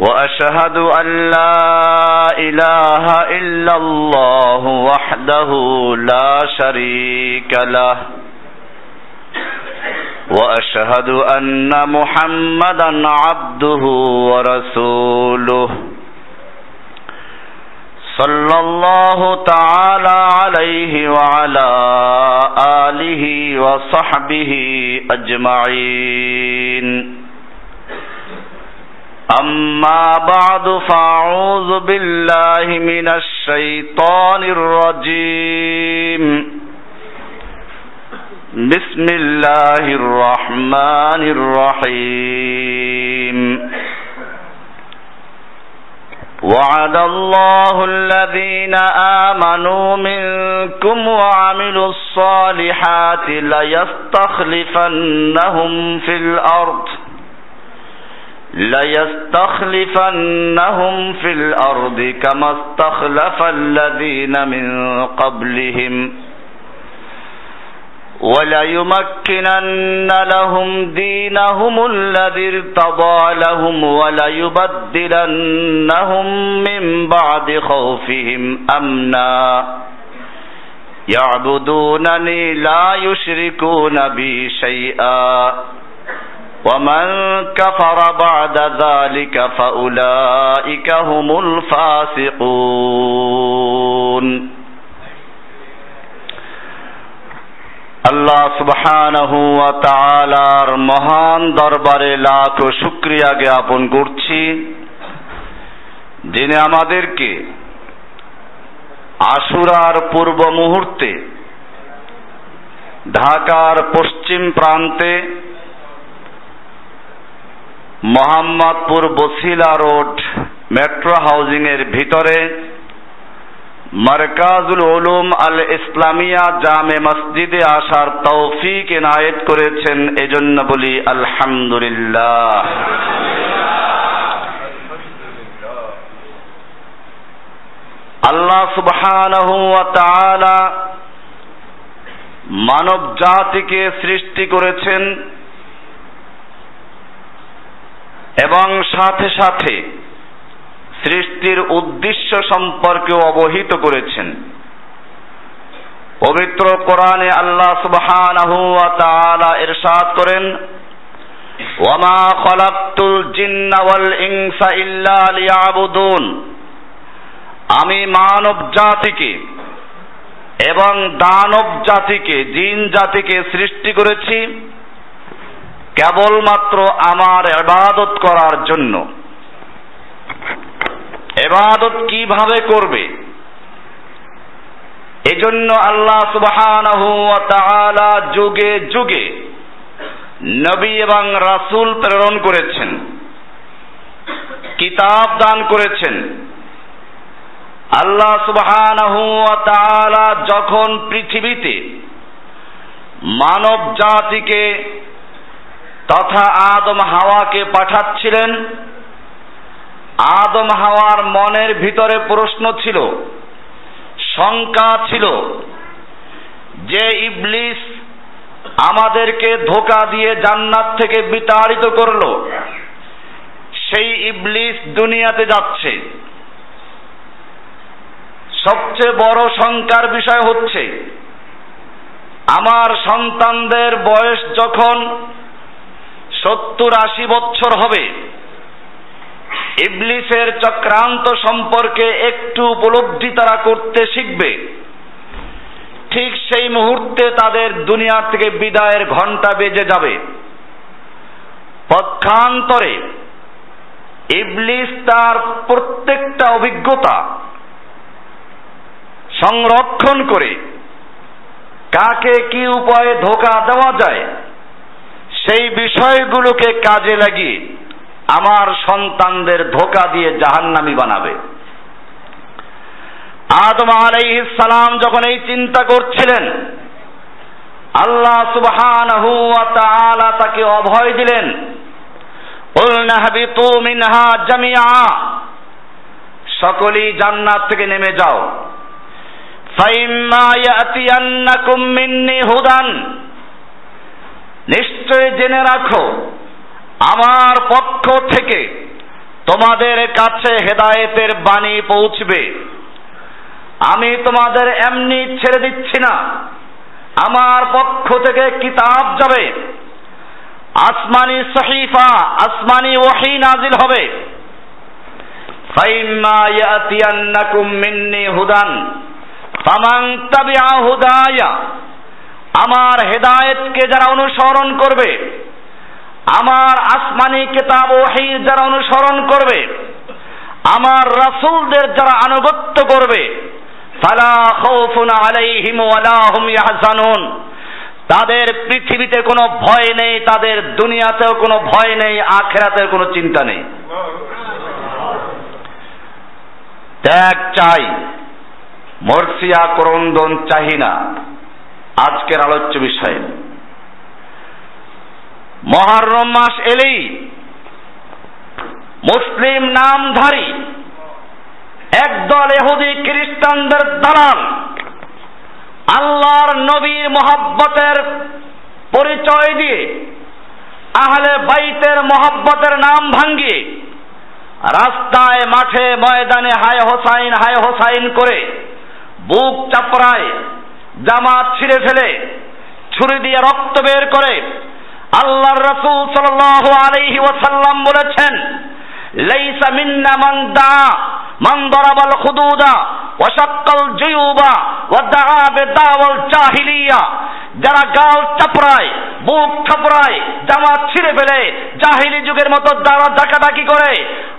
وأشهد أن لا إله إلا الله وحده لا شريك له. وأشهد أن محمدا عبده ورسوله. صلى الله تعالى عليه وعلى آله وصحبه أجمعين. أما بعد فأعوذ بالله من الشيطان الرجيم. بسم الله الرحمن الرحيم. وعد الله الذين آمنوا منكم وعملوا الصالحات ليستخلفنهم في الأرض. ليستخلفنهم في الأرض كما استخلف الذين من قبلهم. وليمكنن لهم دينهم الذي ارتضى لهم وليبدلنهم من بعد خوفهم أمنا. يعبدونني لا يشركون بي شيئا. ومن كفر بعد ذلك فأولئك هم الفاسقون আল্লাহ সুবহানাহু ওয়া তাআলার মহান দরবারে লাখ শুকরিয়া জ্ঞাপন করছি যিনি আমাদেরকে আশুরার পূর্ব মুহূর্তে ঢাকার পশ্চিম প্রান্তে Mohammadpur Basila road metro housing এর ভিতরে মারকাজুল উলুম আল ইসলামিয়া জামে মসজিদে আসার তৌফিক এনায়েত করেছেন এজন্য বলি আলহামদুলিল্লাহ। আল্লাহ সুবহানাহু ওয়া তাআলা মানব জাতিকে সৃষ্টি করেছেন এবং সাথে সাথে সৃষ্টির উদ্দেশ্য সম্পর্কে অবহিত করেছেন। পবিত্র কোরআনে আল্লাহ সুবহানাহু ওয়া তাআলা ইরশাদ করেন, ওয়ামা খলাকতুল জিন্না ওয়াল ইনসা ইল্লা লিয়াবুদুন। আমি মানব জাতিকে এবং দানব জাতিকে, জিন জাতিকে সৃষ্টি করেছি। কেবলমাত্র আমার এবাদত করার জন্য। এবাদত কীভাবে করবে? এজন্য আল্লাহ সুবহানাহু যুগে যুগে নবী এবং রাসূল প্রেরণ করেছেন, কিতাব দান করেছেন। আল্লাহ সুবহানাহু তাআলা যখন পৃথিবীতে মানব জাতিকে তথা আদম হাওয়াকে পাঠাচ্ছিলেন। আদম হাওয়ার মনের ভিতরে প্রশ্ন ছিল, শঙ্কা ছিল যে ইবলিস আমাদেরকে ধোকা দিয়ে জান্নাত থেকে বিতাড়িত করল। সেই ইবলিস দুনিয়াতে যাচ্ছে। সবচেয়ে বড় শঙ্কার বিষয় হচ্ছে, আমার সন্তানদের বয়স যখন সত্তর আশি বছর হবে। ইবলিসের চক্রান্ত সম্পর্কে একটু উপলব্ধি তারা করতে শিখবে। ঠিক সেই মুহূর্তে তাদের দুনিয়া থেকে বিদায়ের ঘণ্টা বেজে যাবে। পক্ষান্তরে ইবলিস তার প্রত্যেকটা অভিজ্ঞতা সংরক্ষণ করে কাকে কি উপায়ে ধোকা দেওয়া যায় সেই বিষয়গুলোকে কাজে লাগিয়ে আমার সন্তানদের ধোকা দিয়ে জাহান্নামি বানাবে। আদম আলাইহিস সালাম যখন এই চিন্তা করছিলেন, আল্লাহ সুবহানাহু ওয়া তাআলা তাকে অভয় দিলেন কুলনা হাবিতু মিনহা জামিআ সকলেই জান্নাত থেকে নেমে যাও। হুদান নিশ্চয় জেনে রাখো, আমার পক্ষ থেকে তোমাদের কাছে হেদায়েতের বাণী পৌঁছবে। আমি তোমাদের এমনি ছেড়ে দিচ্ছি না। আমার পক্ষ থেকে কিতাব যাবে। আসমানি সহিফা, আসমানি ওয়াহি নাজিল হবে। ফাইম্মা ইয়াতিয়ান্নাকুম হুদান, ফামান তাবিআ হুদায়া। আমার হেদায়েতকে যারা অনুসরণ করবে, আমার আসমানি কিতাব ওয়াহি যারা অনুসরণ করবে, আমার রাসূলদের যারা আনুগত্য করবে তাদের পৃথিবীতে কোনো ভয় নেই, তাদের দুনিয়াতেও কোনো ভয় নেই, আখেরাতেও কোনো চিন্তা নেই। ত্যাগ চাই, মর্সিয়া করন্দন চাহি না। আজকের আলোচ্য বিষয়। মহারম মাস এলেই মুসলিম নামধারী একদল এহুদি খ্রিস্টানদের দালাল আল্লাহর নবীর মোহাব্বতের পরিচয় দিয়ে আহলে বাইতের মোহাব্বতের নাম ভাঙ্গিয়ে রাস্তায়, মাঠে, ময়দানে হায় হোসাইন হায় হোসাইন করে বুক চাপড়ায় জামা ছিঁড়ে ফেলে, ছুরি দিয়ে রক্ত বের করে আল্লাহর রসুল সাল্লাল্লাহু আলাইহি ওয়াসাল্লাম বলেছেন, লাইসা মিন্না মান দা, মান দরাবাল খুদুদা, ওয়া শাক্কাল জুয়ুবা, ওয়া দাআ বিদাওয়াল জাহিলিয়া। যারা গাল চাপড়ায়, বুক থাপড়ায় জামা ছিঁড়ে ফেলে, জাহিলি যুগের মতো দাঁড়া ডাকাডাকি করে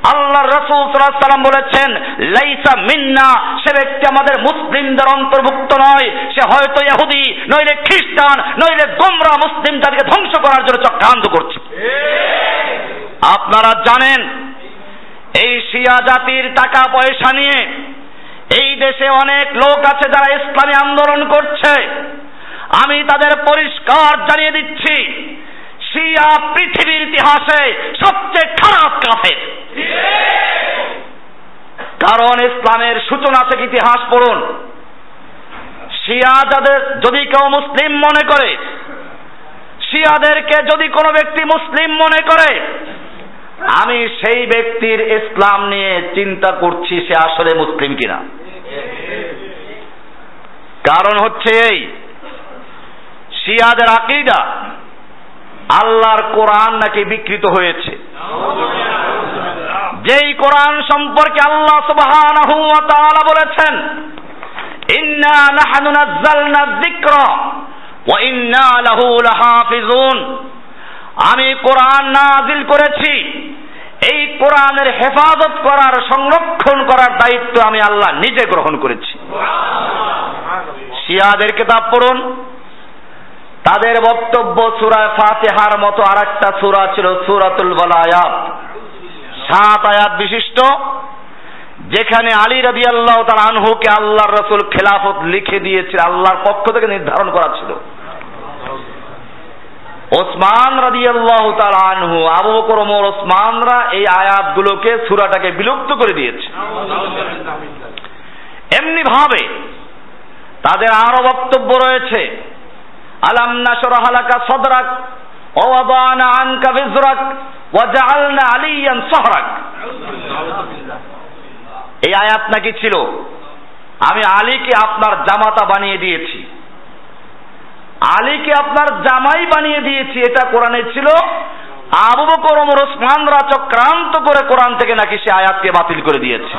আল্লাহর রসুল সাল্লাম বলেছেন, লাইসা মিন্না সে ব্যক্তি আমাদের মুসলিমদের অন্তর্ভুক্ত নয়। সে হয়তো ইহুদি, নইলে খ্রিস্টান, নইলে গোমরা মুসলিম জাতিকে ধ্বংস করার জন্য চক্রান্ত করছে। আপনারা জানেন, এই শিয়া জাতির টাকা পয়সা নিয়ে এই দেশে অনেক লোক আছে যারা ইসলামী আন্দোলন করছে। আমি তাদের পরিষ্কার জানিয়ে দিচ্ছি শিয়া পৃথিবীর ইতিহাসে সবচেয়ে খারাপ কাফের। কারণ ইসলামের সূচনা থেকে ইতিহাস পড়ুন। শিয়া যাদের, যদি কেউ মুসলিম মনে করে, শিয়াদেরকে যদি কোনো ব্যক্তি মুসলিম মনে করে, আমি সেই ব্যক্তির ইসলাম নিয়ে চিন্তা করছি সে আসলে মুসলিম কিনা। কারণ হচ্ছে এই, শিয়াদের আকিদা আল্লাহর কোরআন নাকি বিকৃত হয়েছে? যেই কোরআন সম্পর্কে আল্লাহ সুবহানাহু ওয়া তাআলা বলেছেন, ইন্না নাহনু নাযালনা যিকরা ওয়া ইন্না লাহু লাহাফিজুন। আমি কোরআন নাজিল করেছি। এই কোরআনের হেফাজত করার, সংরক্ষণ করার দায়িত্ব আমি আল্লাহ নিজে গ্রহণ করেছি। শিয়াদের কিতাব পড়ুন তাদের বক্তব্য সুরা ফাতেহার মতো আর একটা সুরা ছিল সুরাতুল বলায়াত সাত আয়াত বিশিষ্ট, যেখানে আলী রাজি আল্লাহ তার আনহুকে আল্লাহর রসুল খেলাফত লিখে দিয়েছিল, আল্লাহর পক্ষ থেকে নির্ধারণ করা ছিল। ওসমান রাজি আল্লাহ তার আনহু, আবু বকর ওসমানরা এই আয়াতগুলোকে, সুরাটাকে বিলুপ্ত করে দিয়েছে। এমনি ভাবে তাদের আরও বক্তব্য রয়েছে আলাম নাশরাহ লাকা সাদরাক ওয়া আনকা বিজরাক ওয়া জাআলনা আলিয়ান সাহরাক। এই আয়াত নাকি ছিল? আমি আলীকে আপনার জামাতা বানিয়ে দিয়েছি। আলীকে আপনার জামাই বানিয়ে দিয়েছি, এটা কোরআনে ছিল। আবু বকর, ওমর, ওসমানরা চক্রান্ত করে কোরআন থেকে নাকি সে আয়াতকে বাতিল করে দিয়েছে।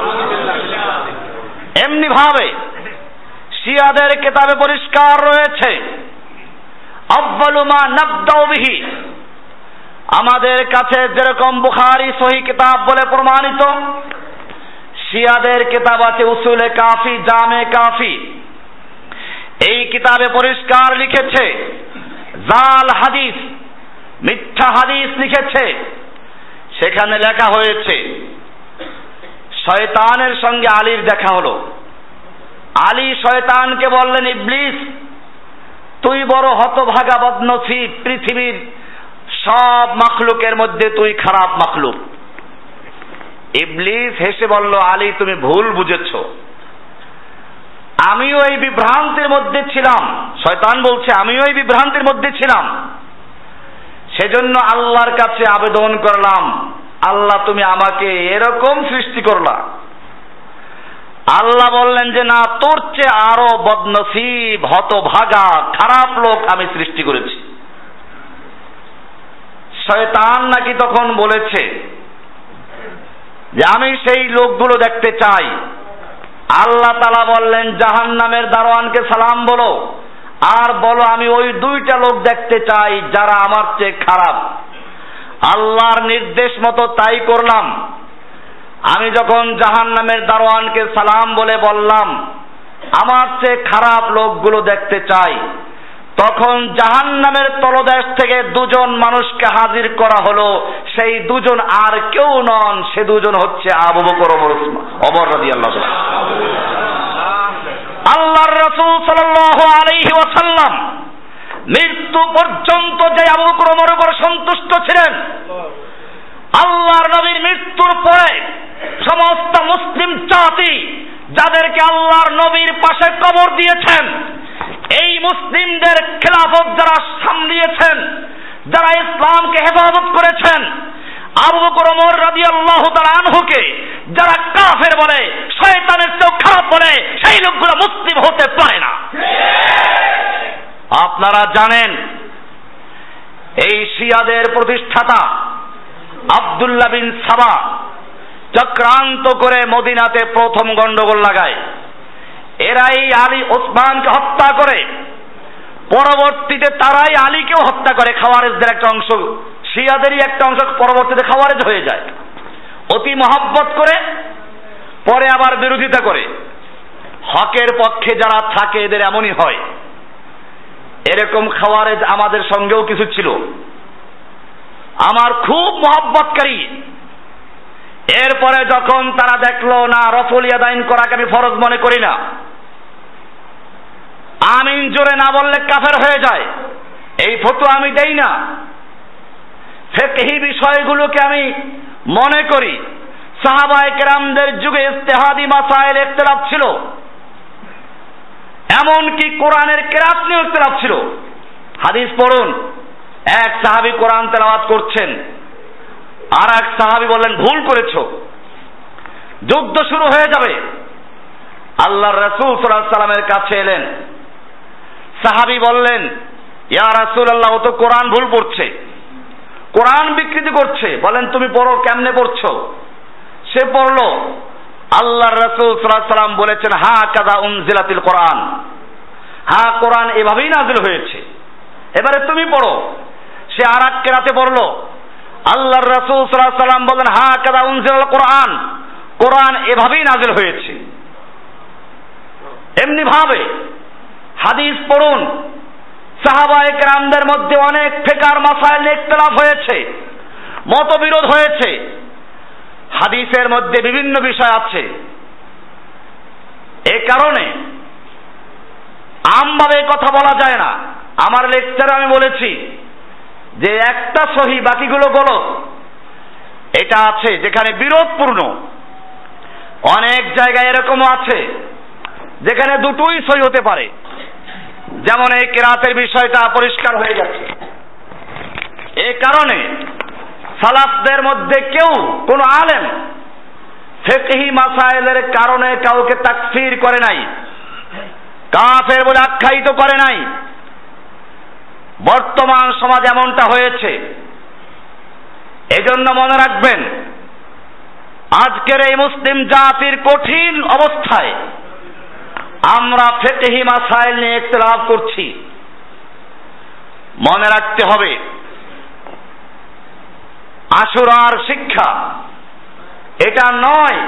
এমনি ভাবে শিয়াদের কেতাবে পরিষ্কার রয়েছে আব্বালু মা আমাদের কাছে যেরকম বুখারি সহি কিতাব বলে প্রমাণিত, শিয়াদের কিতাব আছে উসুলে কাফি, জামে কাফি। এই কিতাবে পরিষ্কার লিখেছে, জাল হাদিস, মিথ্যা হাদিস লিখেছে। সেখানে লেখা হয়েছে, শয়তানের সঙ্গে আলীর দেখা হলো। আলী শয়তানকে বললেন, ইবলিস তুই বড় হতভাগা বদনসিব, পৃথিবীর সব মাখলুকের মধ্যে তুই খারাপ মাখলুক। ইবলিস হেসে বলল, আলী, তুমি ভুল বুঝেছ। আমিও এই বিভ্রান্তির মধ্যে ছিলাম। শয়তান বলছে, আমিও এই বিভ্রান্তির মধ্যে ছিলাম। সেজন্য আল্লাহর কাছে আবেদন করলাম, আল্লাহ তুমি আমাকে এরকম সৃষ্টি করলা। আল্লাহ বললেন যে, না, তোর চেয়ে আরও বদনসিব, হতভাগা, খারাপ লোক আমি সৃষ্টি করেছি। শয়তান নাকি তখন বলেছে যে, আমি সেই লোকগুলো দেখতে চাই। আল্লাহ তালা বললেন জাহান নামের দারোয়ানকে সালাম বলো। আর বলো, আমি ওই দুইটা লোক দেখতে চাই যারা আমার চেয়ে খারাপ। আল্লাহর নির্দেশ মতো তাই করলাম। আমি যখন জাহান নামের দারোয়ানকে সালাম বলে বললাম, আমার চেয়ে খারাপ লোকগুলো দেখতে চাই, তখন জাহান নামের তলদেশ থেকে দুজন মানুষকে হাজির করা হলো। সেই দুজন আর কেউ নন, সে দুজন হচ্ছে আবু বকর অমর রাদি আল্লাহ আল্লাহর রসুল সাল্লাল্লাহু মৃত্যু পর্যন্ত যে আবু বকর ওমরের উপর সন্তুষ্ট ছিলেন, আল্লাহর নবীর মৃত্যুর পরে সমস্ত মুসলিম জাতি যাদেরকে আল্লাহর নবীর পাশে কবর দিয়েছেন, এই মুসলিমদের খেলাফত যারা সামলিয়েছেন, যারা ইসলামকে হেফাজত করেছেন, আবু বকর, ওমর রাদিয়াল্লাহু তাআলা আনহুকে যারা কাফের বলে, শয়তানের চেয়েও খারাপ বলে, সেই লোকগুলো মুসলিম হতে পারে না। আপনারা জানেন, এই শিয়াদের প্রতিষ্ঠাতা আব্দুল্লাহ বিন সাবা চক্রান্ত করে মদিনাতে প্রথম গন্ডগোল লাগায়। এরাই আলী ওসমানকে হত্যা করে। পরবর্তীতে তারাই আলীকেও হত্যা করে। খাওয়ারেজদের একটা অংশ, শিয়াদেরই একটা অংশ পরবর্তীতে খাওয়ারেজ হয়ে যায়। অতি মহব্বত করে, পরে আবার বিরোধিতা করে। হকের পক্ষে যারা থাকে, এদের এমনই হয়। এরকম খাওয়ারেজ আমাদের সঙ্গেও কিছু ছিল। আমার খুব মহাব্বতকারী এরপরে যখন তারা দেখল, না রফল ইয়াদাইন করাকে আমি ফরজ মনে করি না। আমিন জোরে না বললে কাফের হয়ে যায়। এই ফটো আমি দেই না। ফেকহি বিষয়গুলোকে আমি মনে করি। সাহাবায়ে কেরামদের যুগে ইস্তেহাদি মাসাইল ইখতিলাফ ছিল। এমনকি কোরআনের কেরাত নিয়ে ইখতিলাফ ছিল। হাদিস পড়ুন, এক সাহাবি কোরআন তেলাওয়াত করছেন। আর এক সাহাবি বললেন, ভুল করেছ। যুদ্ধ শুরু হয়ে যাবে। আল্লাহ রসুল সাল্লামের কাছে এলেন। সাহাবি বললেন, ইয়া রাসুল আল্লাহ ও তো কোরআন ভুল পড়ছে। কোরআন বিকৃতি করছে। বলেন, তুমি পড়ো, কেমনে পড়ছো? সে পড়ল। আল্লাহ রসুল সাল্লাম বলেছেন, হা কাদা উনজিলাতিল কোরআন? হা, কোরআন এভাবেই নাজিল হয়েছে। এবারে তুমি পড়ো। সে আর এক কেরাতে পড়ল। আল্লাহর রসুল সাল্লাহ সাল্লাম বলেন, হা কাদা উনজিলাল কোরআন? কোরআন এভাবেই নাজিল হয়েছে। এমনি ভাবে হাদিস পড়ুন সাহাবা একরামদের মধ্যে অনেক ফেকার মাসাইল ইখতলাফ হয়েছে, মতবিরোধ হয়েছে। হাদিসের মধ্যে বিভিন্ন বিষয় আছে। এ কারণে আমভাবে কথা বলা যায় না। আমার লেকচারে আমি বলেছি যে একটা সহি বাকিগুলো গলত এটা আছে যেখানে বিরোধপূর্ণ। অনেক জায়গায় এরকমও আছে, যেখানে দুটোই সই হতে পারে। যেমন এই কেরাতের বিষয়টা পরিষ্কার হয়ে গেছে। এ কারণে সালাফদের মধ্যে কেউ, কোন আলেম ফেকহি মাসাইলের কারণে কাউকে তাকফির করে নাই, কাফের বলে আখ্যায়িত করে নাই। বর্তমান সমাজ এমনটা হয়েছে। এজন্য মনে রাখবেন, আজকের এই মুসলিম জাতির কঠিন অবস্থায় আমরা ফেকেহি মাসাইল নিয়ে ইখতলাফ করছি। মনে রাখতে হবে, আশুরার শিক্ষা, এটা নয়,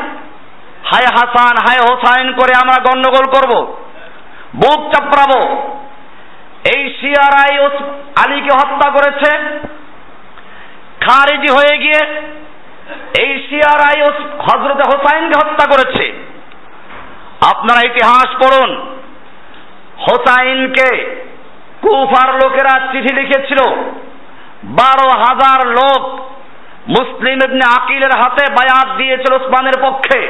হায় হাসান, হায় হোসাইন করে আমরা গন্ডগোল করব, বুক চাপড়াবো। এই শিয়ারাই আলীকে হত্যা করেছে। খারেজি হয়ে গিয়ে এই শিয়ারাই হজরতে হোসাইনকে হত্যা করেছে। আপনারা ইতিহাস পড়ুন। হোসাইনকে কুফার লোকেরা চিঠি লিখেছিল। বারো হাজার লোক মুসলিম ইবনে আকিলের হাতে বায়াত দিয়েছিল ওসমানের পক্ষে।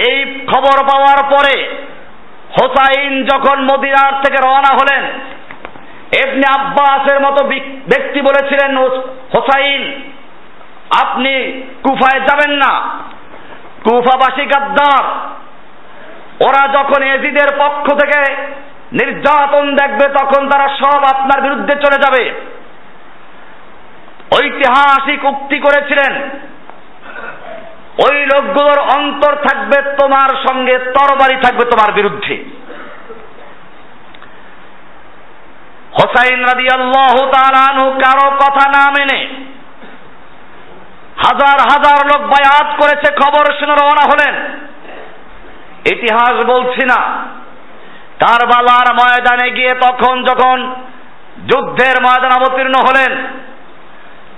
এই খবর পাওয়ার পরে হোসাইন যখন মদিনার থেকে রওনা হলেন এবনে আব্বাসের মতো ব্যক্তি বলেছিলেন হোসাইন, আপনি কুফায় যাবেন না। কুফাবাসী গাদ্দার। ওরা যখন এজিদের পক্ষ থেকে নির্যাতন দেখবে, তখন তারা সব আপনার বিরুদ্ধে চলে যাবে। ঐতিহাসিক উক্তি করেছিলেন ওই লোকগুলোর অন্তর থাকবে তোমার সঙ্গে, তরবারি থাকবে তোমার বিরুদ্ধে। হোসাইন রাদি আল্লাহ কারও কথা না মেনে হাজার হাজার লোক বায়াত করেছে, খবর শুনে রওনা হলেন। ইতিহাস বলছি না। কারবালার ময়দানে গিয়ে তখন যখন যুদ্ধের ময়দান অবতীর্ণ হলেন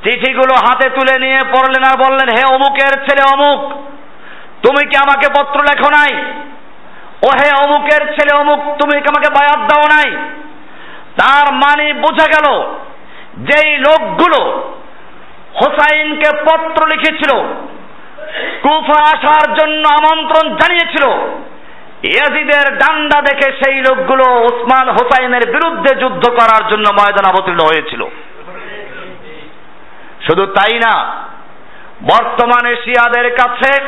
চিঠিগুলো হাতে তুলে নিয়ে পড়লেন আর বললেন, হে অমুকের ছেলে অমুক, তুমি কি আমাকে পত্র লেখো নাই? ও হে অমুকের ছেলে অমুক, তুমি কি আমাকে বায়াত দাও নাই? তার মানে বোঝা গেল, যেই লোকগুলো হোসাইনকে পত্র লিখেছিল, কুফা আসার জন্য আমন্ত্রণ জানিয়েছিল, ইয়াজিদের ডান্ডা দেখে সেই লোকগুলো ওসমান হোসাইনের বিরুদ্ধে যুদ্ধ করার জন্য ময়দান অবতীর্ণ হয়েছিল। শুধু তাই না, বর্তমানে শিয়াদের কাছে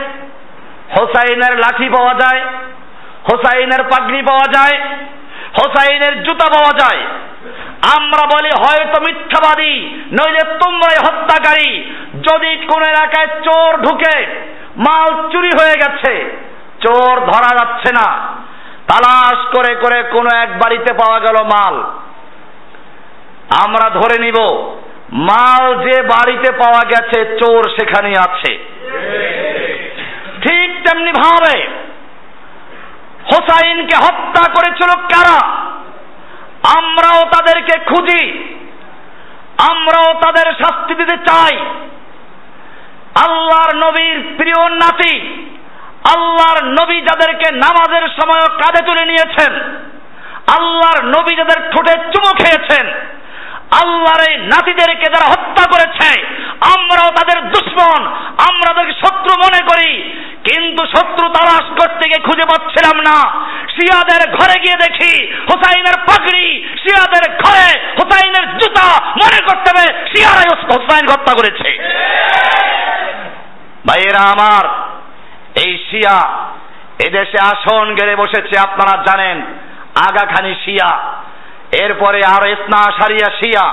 হোসাইনের লাঠি পাওয়া যায়, হোসাইনের পাগড়ি পাওয়া যায়, হোসাইনের জুতা পাওয়া যায়। আমরা বলি, হয়তো মিথ্যাবাদী, নইলে তোমরাই হত্যাকারী। যদি কোন এলাকায় চোর ঢুকে, মাল চুরি হয়ে গেছে, চোর ধরা যাচ্ছে না। তালাশ করে করে কোন এক বাড়িতে পাওয়া গেল মাল। আমরা ধরে নিব মাল যে বাড়িতে পাওয়া গেছে, চোর সেখানে আছে। ঠিক তেমনি ভাবে হোসাইনকে হত্যা করেছিল কারা? আমরাও তাদেরকে খুঁজি। আমরাও তাদের শাস্তি দিতে চাই। আল্লাহর নবীর প্রিয় নাতি, আল্লাহর নবী যাদেরকে নামাজের সময় কাঁধে তুলে নিয়েছেন, আল্লাহর নবী যাদের ঠোঁটে চুমু খেয়েছেন আল্লাহর এই নাতিদেরকে যারা হত্যা করেছে, আমরাও তাদের দুশ্মন, আমরা তাদেরকে শত্রু মনে করি, কিন্তু শত্রু তালাশ করতে গিয়ে খুঁজে পাচ্ছিলাম না। শিয়াদের ঘরে গিয়ে দেখি, হোসাইনের পাগড়ি, শিয়াদের ঘরে হোসাইনের জুতা, মনে করতে হবে শিয়ারাই হোসাইন হত্যা করেছে। ভাইয়েরা আমার, এই শিয়া এদেশে আসন গেড়ে বসেছে, আপনারা জানেন, আগাখানি শিয়া। এরপরে আরও ইসনা সারিয়া শিয়া,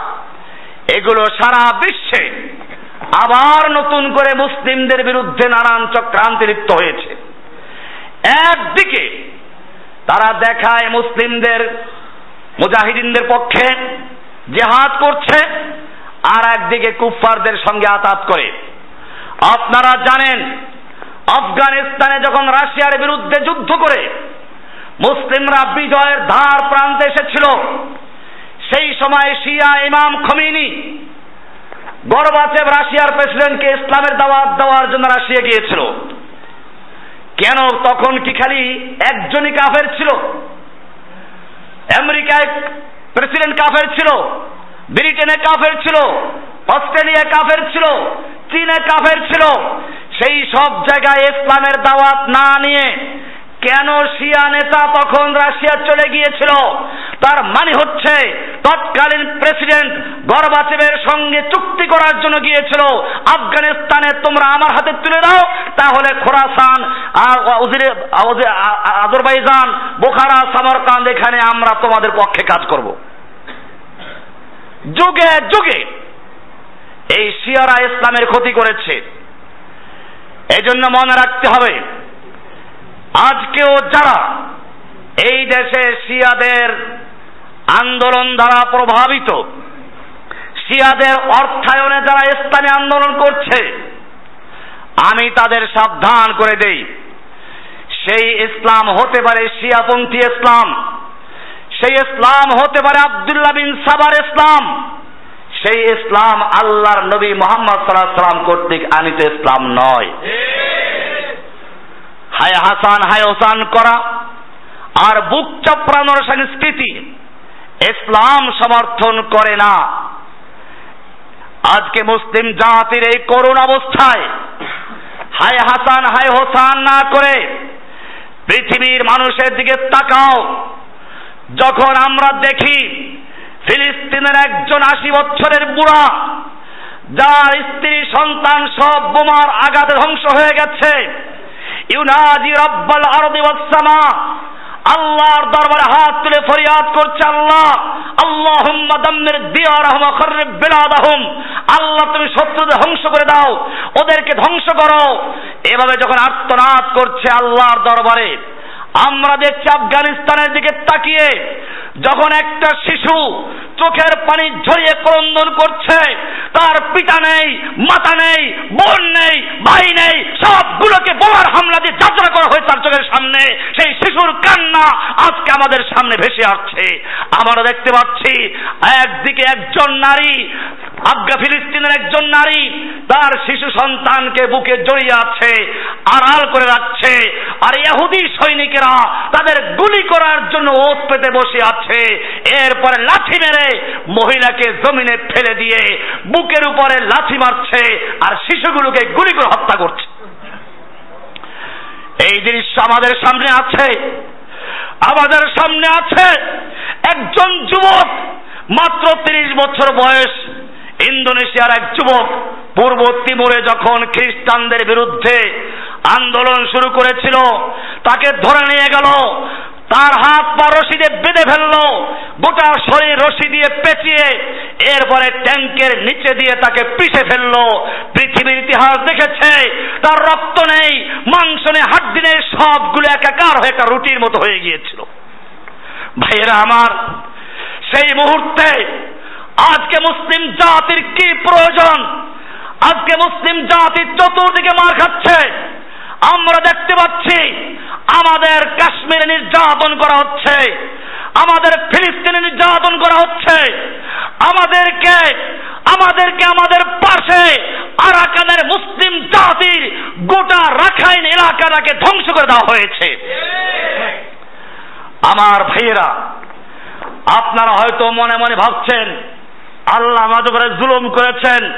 এগুলো সারা বিশ্বে আবার নতুন করে মুসলিমদের বিরুদ্ধে নানান চক্রান্তে লিপ্ত হয়েছে। একদিকে তারা দেখায় মুসলিমদের মুজাহিদিনদের পক্ষে জেহাদ করছে, আর একদিকে কুফফারদের সঙ্গে আতাত করে। আপনারা জানেন, আফগানিস্তানে যখন রাশিয়ার বিরুদ্ধে যুদ্ধ করে মুসলিমরা বিজয়ের ধার প্রান্তে এসেছিল। সেই সময় শিয়া ইমাম খমিনি, গর্বাচেব রাশিয়ার প্রেসিডেন্টকে ইসলামের দাওয়াত দেওয়ার জন্য রাশিয়া গিয়েছিল। কেন, তখন কি খালি একজনই কাফের ছিল? আমেরিকায় প্রেসিডেন্ট কাফের ছিল, ব্রিটেনে কাফের ছিল অস্ট্রেলিয়া কাফের ছিল, চীনে কাফের ছিল। সেই সব জায়গায় ইসলামের দাওয়াত না নিয়ে কেন শিয়া নেতা তখন রাশিয়া চলে গিয়েছিল? তার মানে হচ্ছে, তৎকালীন প্রেসিডেন্ট গর্বাচেবের সঙ্গে চুক্তি করার জন্য গিয়েছিল। আফগানিস্তানে তোমরা আমার হাতে তুলে দাও, তাহলে খোরাসান আজরবাইজান, বোখারা, সামরকান্দ, এখানে আমরা তোমাদের পক্ষে কাজ করব। যুগে যুগে এই শিয়ারা ইসলামের ক্ষতি করেছে। এই জন্য মনে রাখতে হবে আজকেও যারা এই দেশে শিয়াদের আন্দোলন দ্বারা প্রভাবিত, শিয়াদের অর্থায়নে যারা ইসলামী আন্দোলন করছে, আমি তাদের সাবধান করে দেই। সেই ইসলাম হতে পারে শিয়াপন্থী ইসলাম, সেই ইসলাম হতে পারে আবদুল্লাহ বিন সাবার ইসলাম, সেই ইসলাম আল্লাহর নবী মোহাম্মদ সাল্লাহ সাল্লাম কর্তৃক আনিত ইসলাম নয়। হায় হাসান, হায় হোসান করা। আর বুক চপ্রানোর সংস্কৃতি ইসলাম সমর্থন করে না। আজকে মুসলিম জাতির এই করুণ অবস্থায় হায় হাসান, হায় হোসান না করে পৃথিবীর মানুষের দিকে তাকাও। যখন আমরা দেখি ফিলিস্তিনের একজন আশি বছরের বুড়া, যার স্ত্রী, সন্তান সব বোমার আঘাতে ধ্বংস হয়ে গেছে ইউনাজি রব্বাল আরদি ওয়াসসামা আল্লাহর দরবারে হাত তুলে ফরিয়াদ করছে আল্লাহ। আল্লাহুম্মা দাম্মির দিয়ারহুম ওয়া খারিব বিলাদাহুম। আল্লাহ, তুমি শত্রুদের ধ্বংস করে দাও, ওদেরকে ধ্বংস করো। এভাবে যখন আত্মনাদ করছে আল্লাহর দরবারে আমরা দেখছি আফগানিস্তানের দিকে তাকিয়ে যখন একটা শিশু চোখের পানি ঝরিয়ে ক্রন্দন করছে, তার পিতা নেই, মাতা নেই, বোন নেই, ভাই নেই, সবগুলোকে বোমার হামলা দিয়ে যাত্রা করা হয়েছে তার চোখের সামনে। সেই শিশুর কান্না আজকে আমাদের সামনে ভেসে আসছে। আমরা দেখতে পাচ্ছি, একদিকে একজন নারী আফগা ফিলিস্তিনের একজন নারী, তার শিশু সন্তানকে বুকে জড়িয়ে আছে, আড়াল করে রাখছে। আর ইহুদি সৈনিকেরা তাদের গুলি করার জন্য ওত পেতে বসে আছে। এরপরে লাঠি মেরে মহিলাকে জমিনে ফেলে দিয়ে বুকের উপরে লাঠি মারছে আর শিশুগুলোকে গুলি করে হত্যা করছে। এই দৃশ্য আমাদের সামনে আছে। আমাদের সামনে আছে একজন যুবক, মাত্র তিরিশ বছর বয়স। ইন্দোনেশিয়ার এক যুবক পূর্ব তিমুরে যখন খ্রিস্টানদের বিরুদ্ধে আন্দোলন শুরু করেছিল, তাকে ধরে নিয়ে গেল, তার হাত পা রশি দিয়ে বেঁধে ফেলল, গোটা শরীর রশি দিয়ে পেঁচিয়ে, এরপরে ট্যাঙ্কের নিচে দিয়ে তাকে পিষে ফেলল। পৃথিবীর ইতিহাস দেখেছে, তার রক্ত নেই, মাংস নেই, হাড্ডি নেই, সবগুলো একাকার হয়ে একটা রুটির মতো হয়ে গিয়েছিল। ভাইয়েরা আমার, সেই মুহূর্তে আজকে মুসলিম জাতির কি প্রয়োজন? আজকে মুসলিম জাতির চতুর্দিকে মার খাচ্ছে। আমরা দেখতে পাচ্ছি আমাদের কাশ্মীরে নির্যাতন করা হচ্ছে। আমাদের ফিলিস্তিনে নির্যাতন করা হচ্ছে। আমাদেরকে আমাদেরকে আমাদের পাশে আরাকানের মুসলিম জাতির গোটা রাখাইন এলাকাটাকে ধ্বংস করে দেওয়া হয়েছে। আমার ভাইয়েরা, আপনারা হয়তো মনে মনে ভাবছেন আল্লাহ আমাদের জুলুম করেছেন।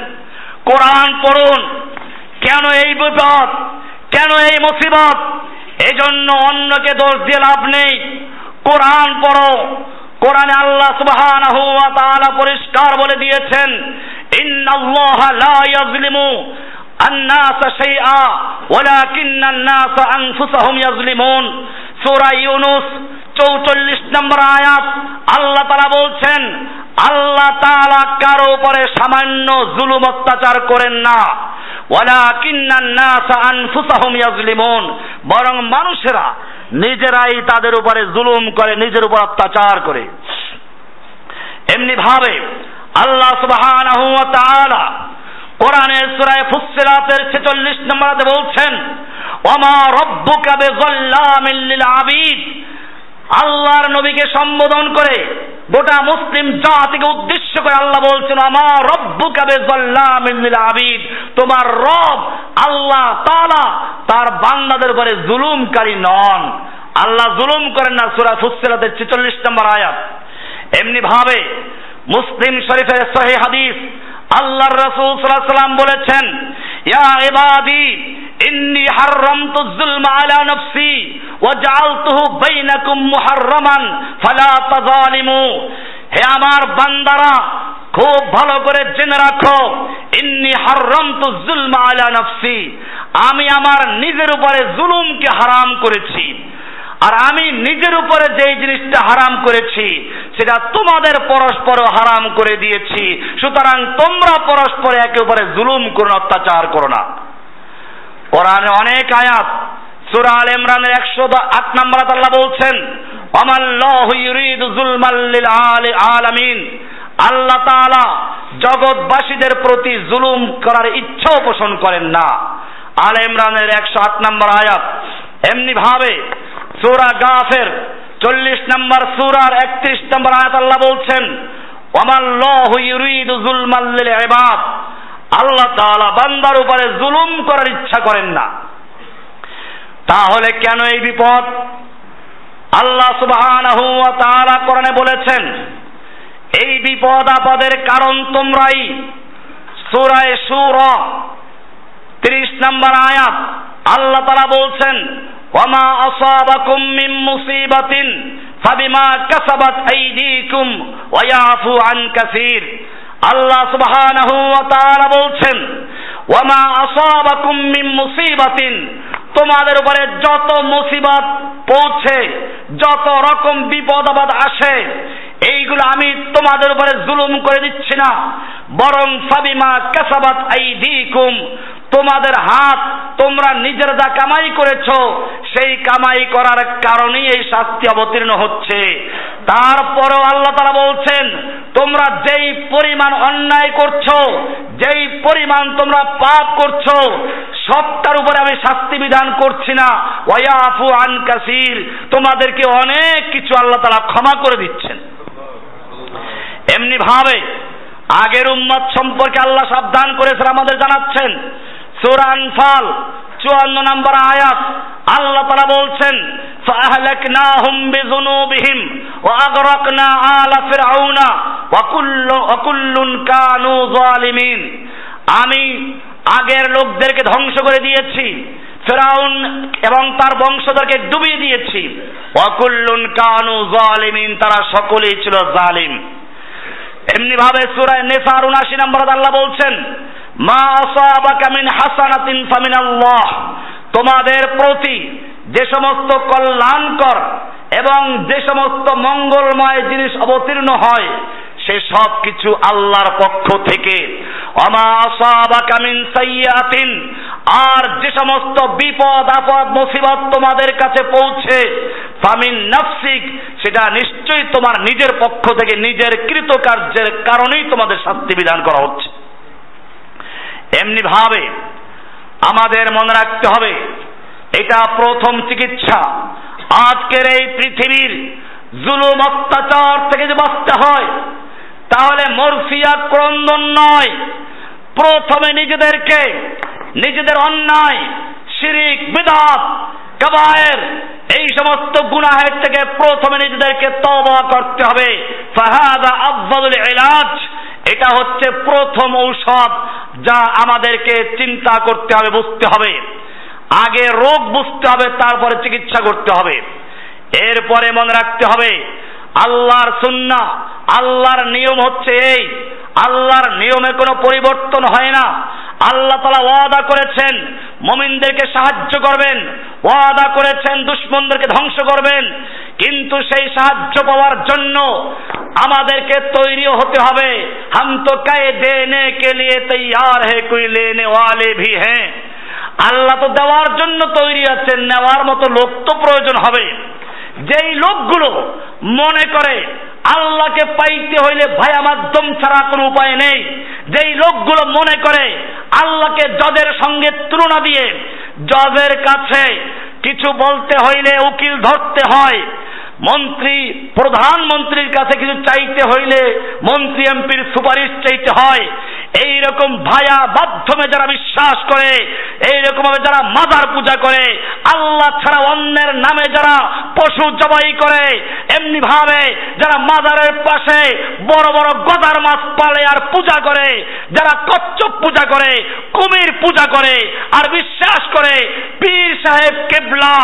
কোরআন পড়ুন। কেন এই বিপদ? কেন এই মুসিবত? এজন্য অন্যকে দোষ দিয়ে লাভ নেই। কোরআন পড়ো। কোরআনে আল্লাহ সুবহানাহু ওয়া তাআলা পরিষ্কার বলে দিয়েছেন, ইন্নাল্লাহা লা ইয়াজলিমু আন-নাস শাইআ, ওয়ালাকিন্নান-নাস আনফুসাহুম ইয়াজলিমুন সূরা ইউনুস চৌচল্লিশ নম্বর আয়াত, আল্লাহ তারা বলছেন, আল্লাহ তাআলা কারও উপরে সামান্য জুলুম অত্যাচার করেন না। বরং মানুষেরা নিজেরাই তাদের উপরে জুলুম করে, নিজের উপর অত্যাচার করে। এমনি ভাবে আল্লাহ সুবহানাহু ওয়া তাআলা কোরআনের সূরায়ে ফুসসিলাতের 46 নম্বরে বলছেন ওমা রব্বুকা বিযাল্লামিল লিল আবিদ। আল্লাহর নবীকে সম্বোধন করে গোটা মুসলিম জাতিকে উদ্দেশ্য করে আল্লাহ বলছেন আমার রব্বু কাবে আবিদ। তোমার রব আল্লাহ তালা তার বান্দাদের উপরে জুলুমকারী নন। আল্লাহ জুলুম করেন না, সুরা ফুসসিলাতের 46 নম্বর আয়াত। এমনি ভাবে মুসলিম শরীফের সহিহ হাদিস আল্লাহর রাসূল সাল্লাল্লাহু বলেছেন, ইয়া ইবাদি ইন্নি হাররামতু যুলমা আলা নফসি ওয়া জাআলতুহু বাইনাকুম মুহাররামান ফালা তাযালিমু। হে আমার বান্দারা, খুব ভালো করে জেনে রাখো, ইন্নি হাররামতু যুলমা আলা নফসি। আমি আমার নিজের উপরে জুলুমকে হারাম করেছি। আর আমি নিজের উপরে যেই জিনিসটা হারাম করেছি, সেটা তোমাদের পরস্পর হারাম করে দিয়েছি। সুতরাং তোমরা পরস্পরে একে উপরে জুলুম করো অত্যাচার করো না। কোরআনে অনেক আয়াত, সূরা আল ইমরানের 108 নম্বর আল্লাহ বলছেন আমাল্লাহু ইউরিদু যুলমাল লিল আলামিন। আল্লাহ তাআলা জগৎবাসীদের প্রতি জুলুম করার ইচ্ছাও পোষণ করেন না। আল ইমরানের একশো আট নম্বর আয়াত এমনি ভাবে সুরা গাফের চল্লিশ নম্বর, সুরার একত্রিশ নম্বর আয়াত আল্লাহ বলছেন ওমাল্লাহু ইউরিদু যুলমাল লিল ইবাদ। আল্লাহ তাআলা বান্দার উপরে জুলুম করার ইচ্ছা করেন না। তাহলে কেন এই বিপদ? আল্লাহ সুবহানাহু ওয়া কোরআনে বলেছেন, এই বিপদ আপদের কারণ তোমরাই। সূরায়ে সূরা 30 নম্বর আয়াত, আল্লাহ তাআলা বলছেন, ওয়ামা আসাবাকুম মিন মুসিবাতিন, ফাবিমা কাসাবাত আইদিকুম ওয়া ইয়াফু আন আল্লাহ সুবহানাহু ওয়া তাআলা বলছেন, ওয়ামা আসাবাকুম মিন মুসিবাতিন। তোমাদের উপরে যত মুসিবত পৌঁছে, যত রকম বিপদ আপদ আসে, এইগুলো আমি তোমাদের উপরে জুলুম করে দিচ্ছি না। বরং ফাবিমা কাসাবাত আইদিকুম তোমাদের হাত তোমরা নিজের যা কামাই করেছ, সেই কামাই করার কারণেই এই শাস্তি অবতীর্ণ হচ্ছে। তারপরেও আল্লাহ তারা বলছেন, তোমরা যেই পরিমাণ অন্যায় করছ, যেই পরিমাণ তোমরা পাপ করছ, সবটার উপরে আমি শাস্তি বিধান করছি না। ওয়াফু আন কাসির, তোমাদেরকে অনেক কিছু আল্লাহ তারা ক্ষমা করে দিচ্ছেন। এমনি ভাবে আগের উম্মত সম্পর্কে আল্লাহ সাবধান করেছেন, আমাদের জানাচ্ছেন সুরান ফাল চুয়ান্ন নম্বর আয়াত আল্লাহ তারা বলছেন فأهلكناهم بذنوبهم وأغرقنا آل فرعون وكل وكل كانوا ظالمين আমি আগের লোকদেরকে ধ্বংস করে দিয়েছি ফেরাউন এবং তার বংশধরকে ডুবিয়ে দিয়েছি অকুল্লুন কানু জালিমিন তারা সকলেই ছিল জালিম এমনি ভাবে সুরায় নেসার উনাশি নম্বর আল্লাহ বলছেন মা আসাবাকা মিন হাসানাতিন ফামিনাল্লাহ। তোমাদের প্রতি যে সমস্ত কল্যাণকর এবং যে সমস্ত মঙ্গলময় জিনিস অবতীর্ণ হয়, সে সব কিছু আল্লাহর পক্ষ থেকে। সাইয়াতিন আর যে সমস্ত বিপদ, আপদ, মুসিবত তোমাদের কাছে পৌঁছে, ফামিন নাফসিক, সেটা নিশ্চয়ই তোমার নিজের পক্ষ থেকে, নিজের কৃতকার্যের কারণেই তোমাদের শাস্তি বিধান করা হচ্ছে। এমনি ভাবে আমাদের মনে রাখতে হবে, এটা প্রথম চিকিৎসা। আজকের এই পৃথিবীর জুলুম অত্যাচার থেকে যে বাঁচতে হয়, তাহলে মরফিয়া ক্রন্দন নয়। প্রথমে নিজেদেরকে, নিজেদের অন্যায়, শিরিক, বিদাত, কবায়ের, এই সমস্ত গুনাহের থেকে প্রথমে নিজেদেরকে তবা করতে হবে। ফাহাদা আফজালুল ইলাজ। এটা হচ্ছে প্রথম ঔষধ যা আমাদেরকে চিন্তা করতে হবে, বুঝতে হবে। আগে রোগ বুঝতে হবে, তারপরে চিকিৎসা করতে হবে। এরপরে মনে রাখতে হবে, আল্লাহর সুন্না, আল্লাহর নিয়ম হচ্ছে এই, আল্লাহর নিয়মে কোনো পরিবর্তন হয় না। আল্লাহ তালা ওয়াদা করেছেন, মমিনদেরকে সাহায্য করবেন, ওয়াদা করেছেন, দুশ্মনদেরকে ধ্বংস করবেন। কিন্তু সেই সাহায্য পাওয়ার জন্য আমাদেরকে তৈরিও হতে হবে। হাম তো কে দেনে কে লিয়ে তৈয়ার হে, কুই লেনে ওয়ালে ভি হ্যাঁ। আল্লাহ তো দেওয়ার জন্য তৈরি আছেন, নেওয়ার মতো লোক তো প্রয়োজন হবে। যেই লোকগুলো মনে করে আল্লাহকে পাইতে হইলে ভায়া মাধ্যম ছাড়া কোনো উপায় নেই, যেই লোকগুলো মনে করে আল্লাহকে জজের সঙ্গে তুলনা দিয়ে, জজের কাছে কিছু বলতে হইলে উকিল ধরতে হয়। মন্ত্রী, প্রধানমন্ত্রীর কাছে কিছু চাইতে হইলে মন্ত্রী এমপির সুপারিশ চাইতে হয়। এই রকম ভায়া মাধ্যমে যারা বিশ্বাস করে এই রকম ভাবে যারা মাদার পূজা করে, আল্লাহ ছাড়া অন্যের নামে যারা পশু জবাই করে এমনি ভাবে যারা মাদারের পাশে বড় বড় গদার মাছ পালে আর পূজা করে, যারা কচ্ছপ পূজা করে, কুমির পূজা করে, আর বিশ্বাস করে, পীর সাহেব কেবলা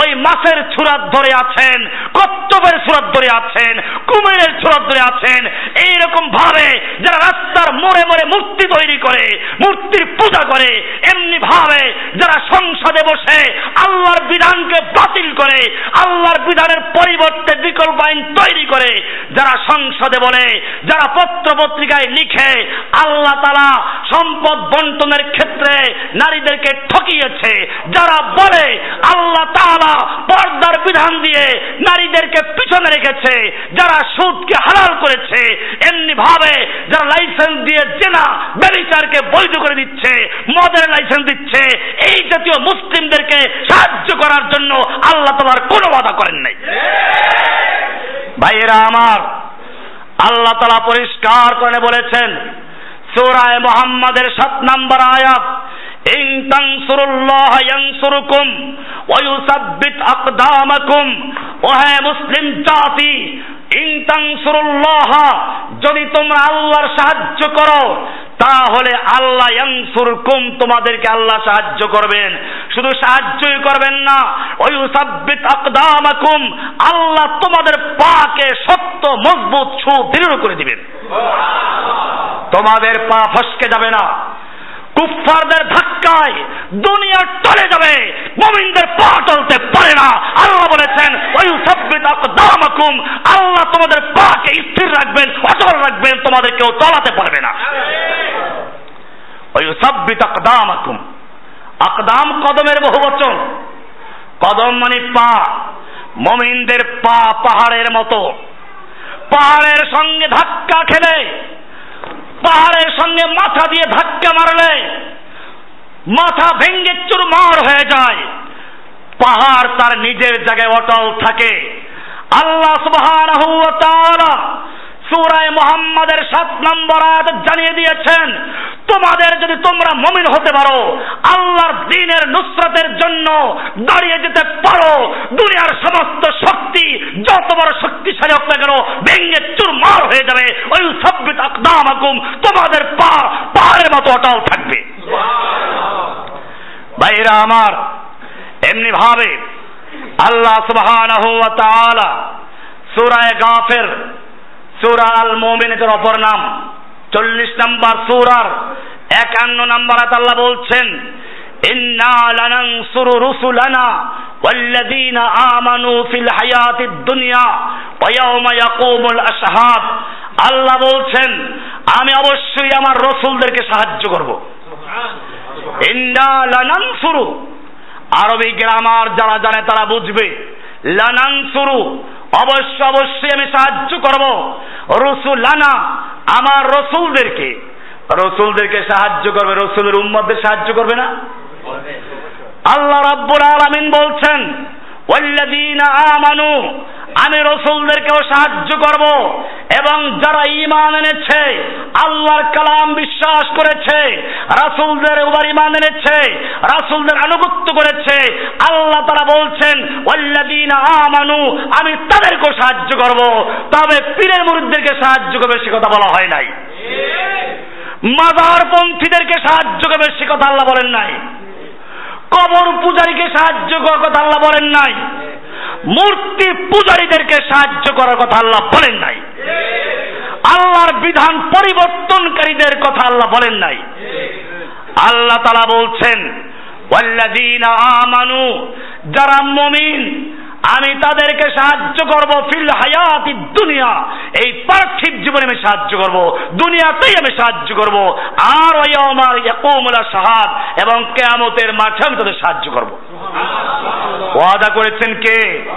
ওই মাছের ছুরাত ধরে আছেন কচ্ছপের সুরাত ধরে আছেন, কুমিরের সুরাত ধরে আছেন। এইরকম ভাবে যারা রাস্তার মোড়ে মোড়ে মূর্তি তৈরি করে, মূর্তির পূজা করে, এমনি ভাবে যারা সংসদে বসে আল্লাহর বিধানকে বাতিল করে, আল্লাহর বিধানের পরিবর্তে বিকল্প আইন তৈরি করে, যারা সংসদে বলে, যারা পত্র পত্রিকায় লিখে, আল্লাহ তালা সম্পদ বন্টনের ক্ষেত্রে নারীদেরকে ঠকিয়েছে। যারা বলে, আল্লাহ তাআলা পর্দার বিধান দিয়ে নারীদেরকে পিছনে রেখেছে, যারা সুদকে হালাল করেছে, এমনি ভাবে যারা লাইসেন্স দিয়ে জেনা ব্যবিচারকে বৈধ করে দিচ্ছে, মদের লাইসেন্স দিচ্ছে, এই জাতীয় মুসলিমদেরকে সাহায্য করার জন্য আল্লাহ তোমার কোনো বাধা করেন নাই। ভাইয়েরা আমার, আল্লাহ তালা পরিষ্কার করে বলেছেন সুরায় মোহাম্মদের সাত নাম্বার আয়াত ইন তানসুরুল্লাহ ইয়ানসুরুকুম ওয়া ইউসাব্বিত আকদামাকুম ও হ্যাঁ মুসলিম জাতি ইন তানসুরুল্লাহ যদি তোমরা আল্লাহর সাহায্য করো তাহলে আল্লাহ ইয়ানসুরকুম তোমাদেরকে আল্লাহ সাহায্য করবেন। শুধু সাহায্যই করবেন না ওই সাব্বিত আকদামাকুম আল্লাহ তোমাদের পাকে শক্ত মজবুত সুদৃঢ় করে দিবেন। তোমাদের পা ফসকে যাবে না। কুফফারদের ধাক্কায় দুনিয়া টলে যাবে। মুমিনদের পা চলতে পারে না। আল্লাহ বলেছেন ওই সাব্বিত আকদামাকুম আল্লাহ তোমাদের পাকে স্থির রাখবেন, অচল রাখবেন, তোমাদের কেউ চলাতে পারবে না। ওই সাব্বিত আকদামাকুম আকদাম কদমের বহু বচন। কদম মানে পা। মমিনদের পা পাহাড়ের মতো। পাহাড়ের সঙ্গে ধাক্কা খেলে পাহাড়ের সঙ্গে মাথা দিয়ে ধাক্কা মারলে মাথা ভেঙ্গে চুরমার হয়ে যায়। পাহাড় তার নিজের জায়গায় অটল থাকে। আল্লাহ সুবহানাহু ওয়া তাআলা সুরায় মোহাম্মদের সাত নম্বর আয়াত জানিয়ে দিয়েছেন, তোমাদের যদি তোমরা মমিন হতে পারো, আল্লাহর দিনের নুসরতের জন্য দাঁড়িয়ে যেতে পারো, দুনিয়ার সমস্ত শক্তি যত বড় শক্তিশালী হোক না কেন ভেঙে চুরমার হয়ে যাবে। ওই সভ্যত আকদাম আকুম তোমাদের পা, পাহাড়ের মতো অটল থাকবে। ভাইরা আমার, এমনি ভাবে আল্লাহ সুবহানাহু ওয়া তাআলা গাফির সূরা আল মুমিনের অপর নাম চল্লিশ নাম্বার সূরার একান্ন নাম্বার আয়াত আল্লাহ বলছেন ইন্না লানানসুরু রুসুলানা والذين آمنوا في الحياة الدنيا ويوم يقوم الأشهاد আল্লাহ বলছেন আমি অবশ্যই আমার রসুলদেরকে সাহায্য করব ইন্না লানানসুরু আরবি গ্রামার যারা জানে তারা বুঝবে লানানসুরু অবশ্য অবশ্যই আমি সাহায্য করব। রসুলানা আমার রসুলদেরকে। রসুলদেরকে সাহায্য করবে রসুলের উম্মতদের সাহায্য করবে না? আল্লাহ রাব্বুল আলামিন বলছেন ওয়াল্লাযীনা আমানু আমি রসুলদেরকেও সাহায্য করব। এবং যারা ইমান এনেছে, আল্লাহর কালাম বিশ্বাস করেছে, রাসুলদের উপর ইমান এনেছে, রাসুলদের আনুগত্য করেছে, আল্লাহ তারা বলছেন, ওয়াল্লাযীনা আমানু, আমি তাদেরকেও সাহায্য করব। তবে পীরের মুরিদদেরকে সাহায্য করবে সে কথা বলা হয় নাই। মাজারপন্থীদেরকে সাহায্য করবে সে কথা আল্লাহ বলেন নাই। কবর পূজারীকে সাহায্য করার কথা আল্লাহ বলেন নাই। মূর্তি পূজারীদেরকে সাহায্য করার কথা আল্লাহ বলেন নাই। আল্লাহর বিধান পরিবর্তনকারীদের কথা আল্লাহ বলেন নাই। আল্লাহ তালা বলছেন আমানু, যারা মমিন আমি তাদেরকে সাহায্য করব ফিল হায়াতি দুনিয়া। এই পার্থিব জীবনে আমি সাহায্য করব, দুনিয়াতেই আমি সাহায্য করব। আর ওই আমার ইয়াকুমুলা সাহাদ এবং কেয়ামতের মাঠে আমি তাদের সাহায্য করব। ওয়াদা করেছেন কে?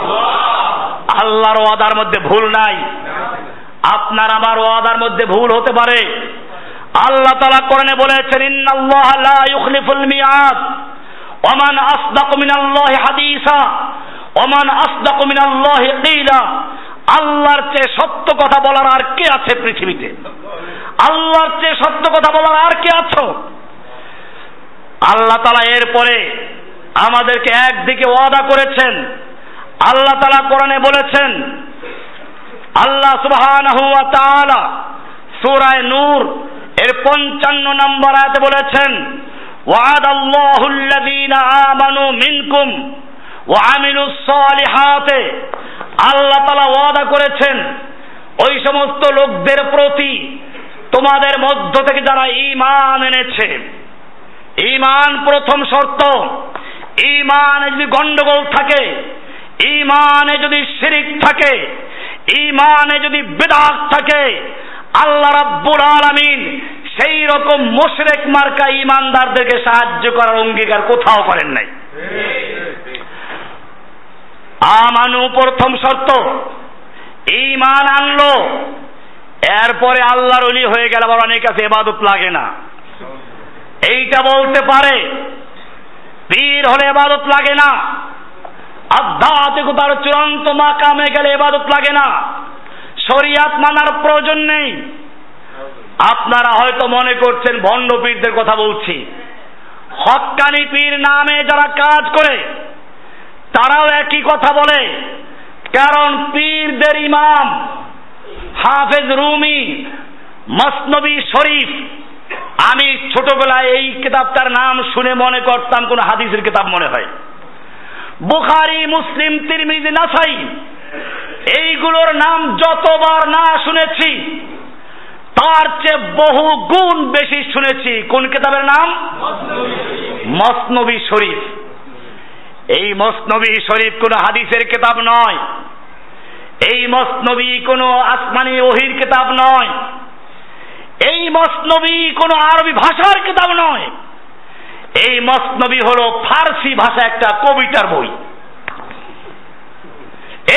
আল্লাহর ওয়াদার মধ্যে ভুল নাই। আপনার আমার ওয়াদার মধ্যে ভুল হতে পারে। আল্লাহ তালা কোরআনে বলেছেন, ইন্নাল্লাহ লা ইউখলিফুল মিয়াদ ওমান আসদাকু মিনাল্লাহি হাদিসা। ওমান আসদাকু মিনাল্লাহি কিলা, আল্লাহর চেয়ে সত্য কথা বলার আর কে আছে পৃথিবীতে? আল্লাহর চেয়ে সত্য কথা বলার আর কে আছো? আল্লাহ তালা এরপরে আমাদেরকে একদিকে ওয়াদা করেছেন। আল্লাহ তালা কোরআনে বলেছেন, আল্লাহ সুবহানাহু ওয়া তাআলা সূরায়ে নূর এর পঞ্চান্ন নম্বর আয়াতে বলেছেন ওয়াদ আল্লাহুল্লাযীনা আমানু মিনকুম ওয়া আমিলুস সালিহাতে। আল্লাহ তাআলা ওয়াদা করেছেন, ওই সমস্ত লোকদের প্রতি তোমাদের মধ্য থেকে যারা ঈমান এনেছে, ঈমান প্রথম শর্ত, ঈমানে যদি গন্ডগোল থাকে, ঈমানে যদি শিরিক থাকে, ঈমানে যদি বেদাত থাকে, আল্লাহ রাব্বুল আলামিন সেই রকম মোশরেক মার্কা ইমানদারদেরকে সাহায্য করার অঙ্গীকার কোথাও করেন নাই। আমানু প্রথম শর্ত। ইমান আনলো, এরপরে আল্লাহর অলি হয়ে গেল আবার অনেক কাছে এবাদত লাগে না। এইটা বলতে পারে, পীর হলে এবাদত লাগে না। আধ্যাত্মিকতার চূড়ান্ত মাকামে গেলে এবাদত লাগে না। শরিয়াত মানার প্রয়োজন নেই। আপনারা হয়তো মনে করছেন ভণ্ড পীরদের কথা বলছি। হক্কানি পীর নামে যারা কাজ করে তারাও একই কথা বলে। কারণ পীরদের ইমাম হাফেজ রুমি মসনবী শরীফ। আমি ছোটবেলায় এই কিতাবটার নাম শুনে মনে করতাম, কোন হাদিসের কিতাব মনে হয়। বুখারি, মুসলিম, তিরমিজি, নাসাই, এইগুলোর নাম যতবার না শুনেছি, তার চেয়ে বহু গুণ বেশি শুনেছি। কোন কিতাবের নাম? মসনবী শরীফ। এই মসনবী শরীফ কোন হাদিসের কিতাব নয়। এই মসনবী কোনো আসমানি ওহির কিতাব নয়। এই মসনবী কোনো আরবি ভাষার কিতাব নয়। এই মসনবী হলো ফার্সি ভাষা একটা কবিতার বই।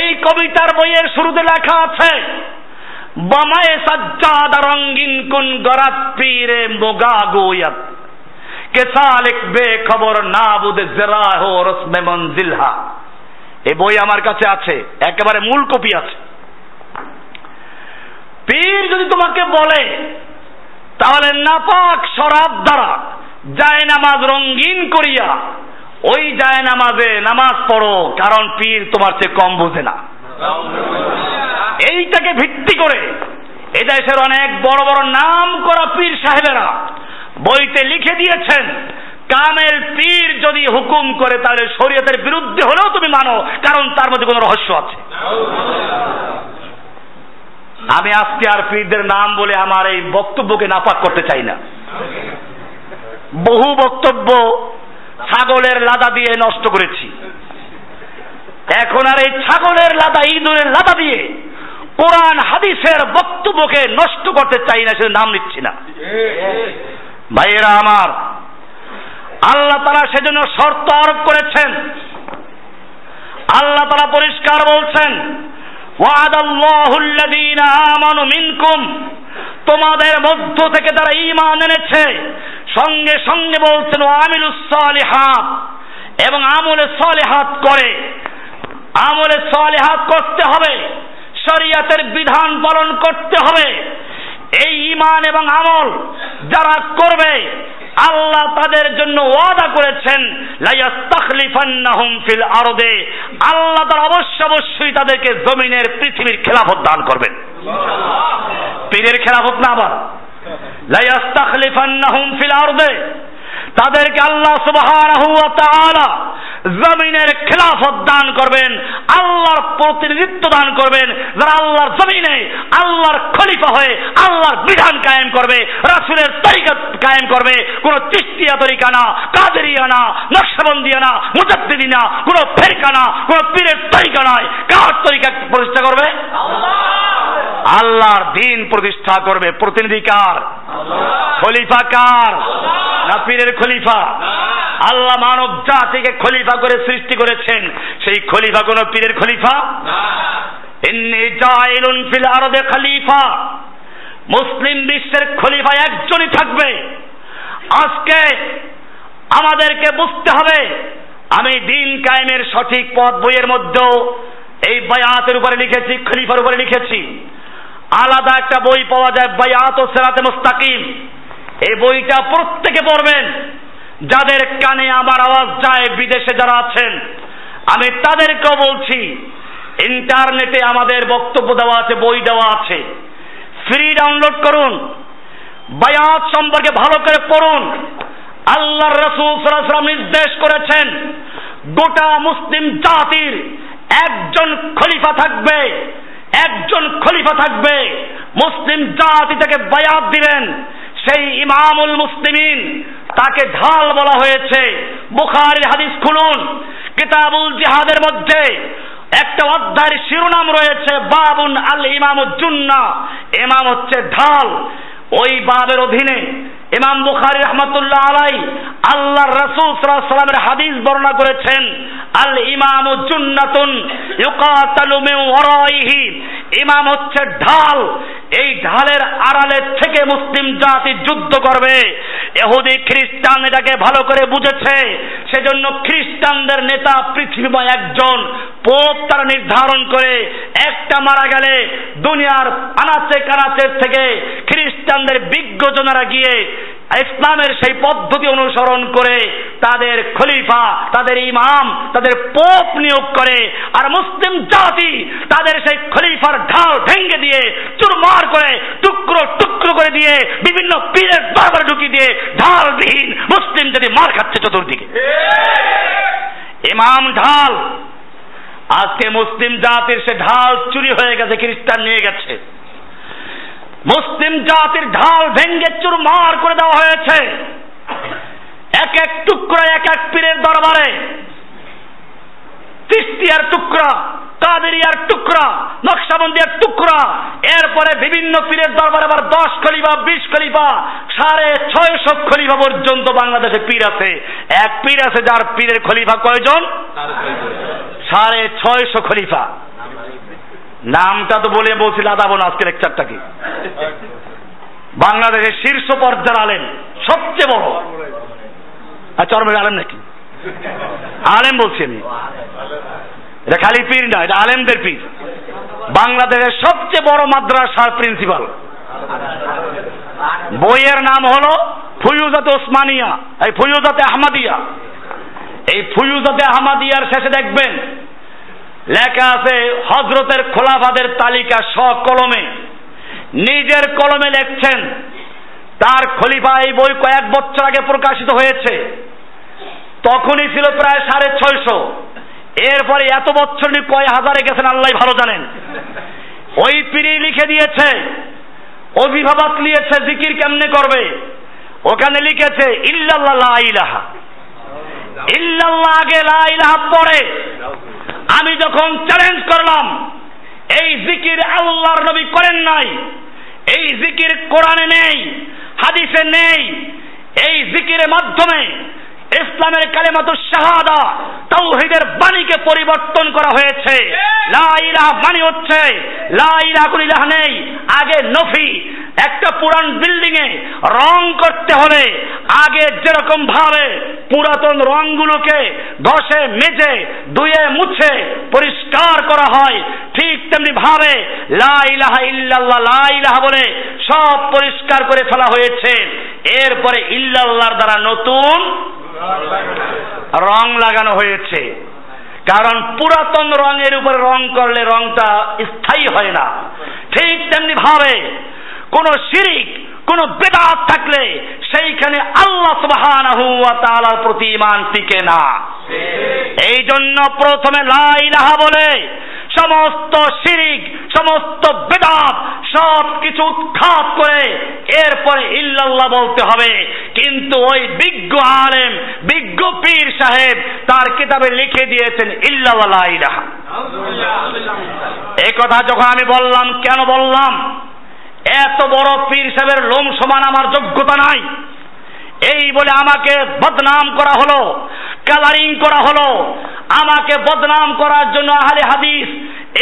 এই কবিতার বইয়ের শুরুতে লেখা আছে, বমায়ে সাজ্জাদ রঙ্গিন কোন গরাত পীরে মোগা গোয়াত। কে সালিক বে খবর না বুদে জরা হো রসমে মঞ্জিলহা। এই বই আমার কাছে আছে, একেবারে মূল কপি আছে। পীর যদি তোমাকে বলে, তাহলে নাপাক শরাব দ্বারা যায় নামাজ রঙ্গিন করিয়া ওই যায় নামাজে নামাজ পড়ো, কারণ পীর তোমার চেয়ে কম বোঝে না। এইটাকে ভিত্তি করে এ দেশের অনেক বড় বড় নাম করা পীর সাহেবেরা বইতে লিখে দিয়েছেন কামেল পীর যদি হুকুম করে তাহলে শরীয়তের বিরুদ্ধে হলেও তুমি মানো, কারণ তার মধ্যে কোনো রহস্য আছে। আমি আজকে আর পীরদের নাম বলে আমার এই বক্তব্যকে নাপাক করতে চাই না। বহু বক্তব্য ছাগলের লাদা দিয়ে নষ্ট করেছি। এখন আর এই ছাগলের লাদা, ইঁদুরের লাদা দিয়ে কোরআন, হাদিসের বক্তব্যকে নষ্ট করতে চাই না সে নাম নিচ্ছি না। ভাইয়েরা আমার, আল্লাহ তারা সেজন্য শর্ত আরোপ করেছেন। আল্লাহ তারা পরিষ্কার বলছেন মিনকুম। তোমাদের মধ্য থেকে তারা ঈমান এনেছে। সঙ্গে সঙ্গে বলছেন আমিলুস সালিহাত। এবং আমলে সালিহাত করে। আমলে সালিহাত করতে হবে। শরিয়াতের বিধান পালন করতে হবে। এই ইমান এবং আমল যারা করবে, আল্লাহ তাদের জন্য ওয়াদা করেছেন ফিল আরদে। আল্লাহ তার অবশ্য অবশ্যই তাদেরকে জমিনের পৃথিবীর খেলাফত দান করবেন। পীরের খেলাফত না আবার। লাইয়াস্তাখলিফান্নাহুম ফিল আরদে। তাদেরকে আল্লাহ ওয়া জমিনের খেলাফত দান করবেন, আল্লাহর প্রতিনিধিত্ব দান করবেন। যারা আল্লাহর জমিনে, আল্লাহর খলিফা হয়ে আল্লাহর বিধান কায়েম করবে, রাসুলের তরিকা কায়েম করবে, কোন চিস্তিয়া তরিকা না, কাদেরিয়া না, নকশবন্দিয়া না, মুজাদ্দিদি না, কোন ফেরকা না, কোন পীরের তরিকা নয় কার তরিকা প্রতিষ্ঠা করবে? আল্লাহর দিন প্রতিষ্ঠা করবে প্রতিনিধি কার খলিফা কার না পীরের খলিফা। আল্লাহ মানব জাতিকে খলিফা করে সৃষ্টি করেছেন। সেই খলিফা কোন পীরের খলিফা? আরদে খলিফা। মুসলিম বিশ্বের খলিফা একজনই থাকবে। আজকে আমাদেরকে বুঝতে হবে, আমি দিন কায়েমের সঠিক পথ বইয়ের মধ্যেও এই বায়াতের উপরে লিখেছি, খলিফার উপরে লিখেছি। আলাদা একটা বই পাওয়া যায়, বায়াত ও সেরাতে মুস্তাকিম। এই বইটা প্রত্যেকে পড়বেন। যাদের কানে আমার আওয়াজ যায়, বিদেশে যারা আছেন, আমি তাদেরকেও বলছি, ইন্টারনেটে আমাদের বক্তব্য দেওয়া আছে, বই দেওয়া আছে। ফ্রি ডাউনলোড করুন। বায়াত সম্পর্কে ভালো করে পড়ুন। আল্লাহর রসুল সাল্লাম নির্দেশ করেছেন, গোটা মুসলিম জাতির একজন খলিফা থাকবে। একজন খলিফা থাকবে। মুসলিম জাতি তাকে বায়াত দিবেন। সেই ইমামুল মুসলিমিন, তাকে ঢাল বলা হয়েছে। বুখারির হাদিস খুলুন। কিতাবুল জিহাদের মধ্যে একটা অধ্যায়ের শিরোনাম রয়েছে, বাবুন আল ইমামুজ্জুন্না ইমাম হচ্ছে ঢাল। ওই বাবের অধীনে ইমাম বুখারি রহমতুল্লাহ আলাই আল্লাহ রসুল সাল্লামের হাদিস বর্ণনা করেছেন। আল ইমাম জুন্নাতুন ইউকাতালু মিন ওয়ারাইহি। ইমাম হচ্ছে ঢাল। এই ঢালের আড়ালে থেকে মুসলিম জাতি যুদ্ধ করবে। এহুদি খ্রিস্টান এটাকে ভালো করে বুঝেছে। সেজন্য খ্রিস্টানদের নেতা পৃথিবীময় একজন। পোপ তারা নির্ধারণ করে একটা মারা গেলে দুনিয়ার আনাচে কানাচের থেকে খ্রিস্টানদের বিজ্ঞজনেরা গিয়ে ইসলামের সেই পদ্ধতি অনুসরণ করে তাদের খলিফা তাদের ইমাম তাদের পোপ নিয়োগ করে আর মুসলিম জাতি তাদের সেই খলিফার ঢাল ভেঙ্গে দিয়ে চুরমার করে টুকরো টুকরো করে দিয়ে বিভিন্ন পীরের দরবারে ঢুকিয়ে দিয়ে ঢালবিহীন মুসলিম জাতি মার খাচ্ছে চতুর্দিকে। ইমাম ঢাল আজকে মুসলিম জাতির সে ঢাল চুরি হয়ে গেছে, খ্রিস্টান নিয়ে গেছে। মুসলিম জাতির ঢাল ভেঙ্গে চুরমার করে দেওয়া হয়েছে। এক এক টুকরা, এক এক পীরের দরবারে। তিস্তিয়ার টুকরা কাদেরিয়ার টুকরা নকশাবন্দিয়ার টুকরা। এরপরে বিভিন্ন পীরের দরবারে আবার দশ খলিফা, বিশ খলিফা, সাড়ে ছয়শো খলিফা পর্যন্ত বাংলাদেশে পীর আছে। এক পীর আছে যার পীরের খলিফা কয়জন? সাড়ে ছয়শো খলিফা। নামটা তো বলে বলছি, লাদাবো না আজকে লেকচারটা কি? বাংলাদেশের শীর্ষ পর্যায়ের আলেম, সবচেয়ে বড়। আর চরমের আলেম নাকি? আলেম বলছি আমি। এটা খালি পীর না, এটা আলেমদের পীর। বাংলাদেশের সবচেয়ে বড় মাদ্রাসার প্রিন্সিপাল বইয়ের নাম হলো ফুয়ুজাতে ওসমানিয়া, এই ফুয়ুজাতে আহমাদিয়া। এই ফুয়ুজাতে আহমাদিয়ার শেষে দেখবেন, লেখা আছে হজরতের খোলাফাদের তালিকা স কলমে। নিজের কলমে লেখছেন, তার খলিফা এই বই কয়েক বছর আগে প্রকাশিত হয়েছে। তখনই ছিল প্রায় সাড়ে ছয়শো। এরপরে এত বছর কয় হাজারে গেছেন, আল্লাহ ভালো জানেন। ওই পিড়ি লিখে দিয়েছে, অভিভাবক নিয়েছে, জিকির কেমনে করবে? ওখানে লিখেছে, ইল্লাল্লাহ ইলাহা। ইল্লাল্লাহ আগে লা ইলাহা পড়ে আমি যখন চ্যালেঞ্জ করলাম, এই জিকির আল্লাহর নবী করেন নাই, এই জিকির কোরআনে নেই, হাদিসে নেই, এই জিকিরের মাধ্যমে ইসলামের কালে কালেমাতুর শাহাদা তাওহীদের বাণীকে পরিবর্তন করা হয়েছে। লা ইলাহা বাণী হচ্ছে লা ইলাহা কোন ইলাহ নেই আগে নফি একটা পুরান বিল্ডিং এ রং করতে হলে আগে যেরকম ভাবে পুরাতন রংগুলোকে ধসে মেজে ধুয়ে মুছে পরিষ্কার করা হয় ঠিক তেমনি ভাবে লা ইলাহা ইল্লাল্লাহ লা ইলাহা বলে সব পরিষ্কার করে ফেলা হয়েছে। এরপরে ইল্লাল্লাহর দ্বারা নতুন রং লাগানো হয়েছে। কারণ পুরাতন রঙের উপরে রং করলে রংটা স্থায়ী হয় না। ঠিক তেমনি ভাবে কোন শিরিক কোন বেদাত থাকলে সেইখানে আল্লাহ সুবহানাহু ওয়া প্রতি ঈমান টিকে না। এই জন্য প্রথমে লা ইলাহা বলে সমস্ত শিরিক, সমস্ত বেদাত সব কিছু উৎখাত করে এরপরে ইল্লাল্লাহ বলতে হবে। কিন্তু ওই বিজ্ঞ আলেম, বিজ্ঞ পীর সাহেব তার কিতাবে লিখে দিয়েছেন, ইল্লাল্লাহ এই কথা যখন আমি বললাম, কেন বললাম? এত বড় পীর সাহেবের লোম সমান আমার যোগ্যতা নাই। এই বলে আমাকে বদনাম করা হলো কালারিং করা হলো। আমাকে বদনাম করার জন্য আহলে হাদিস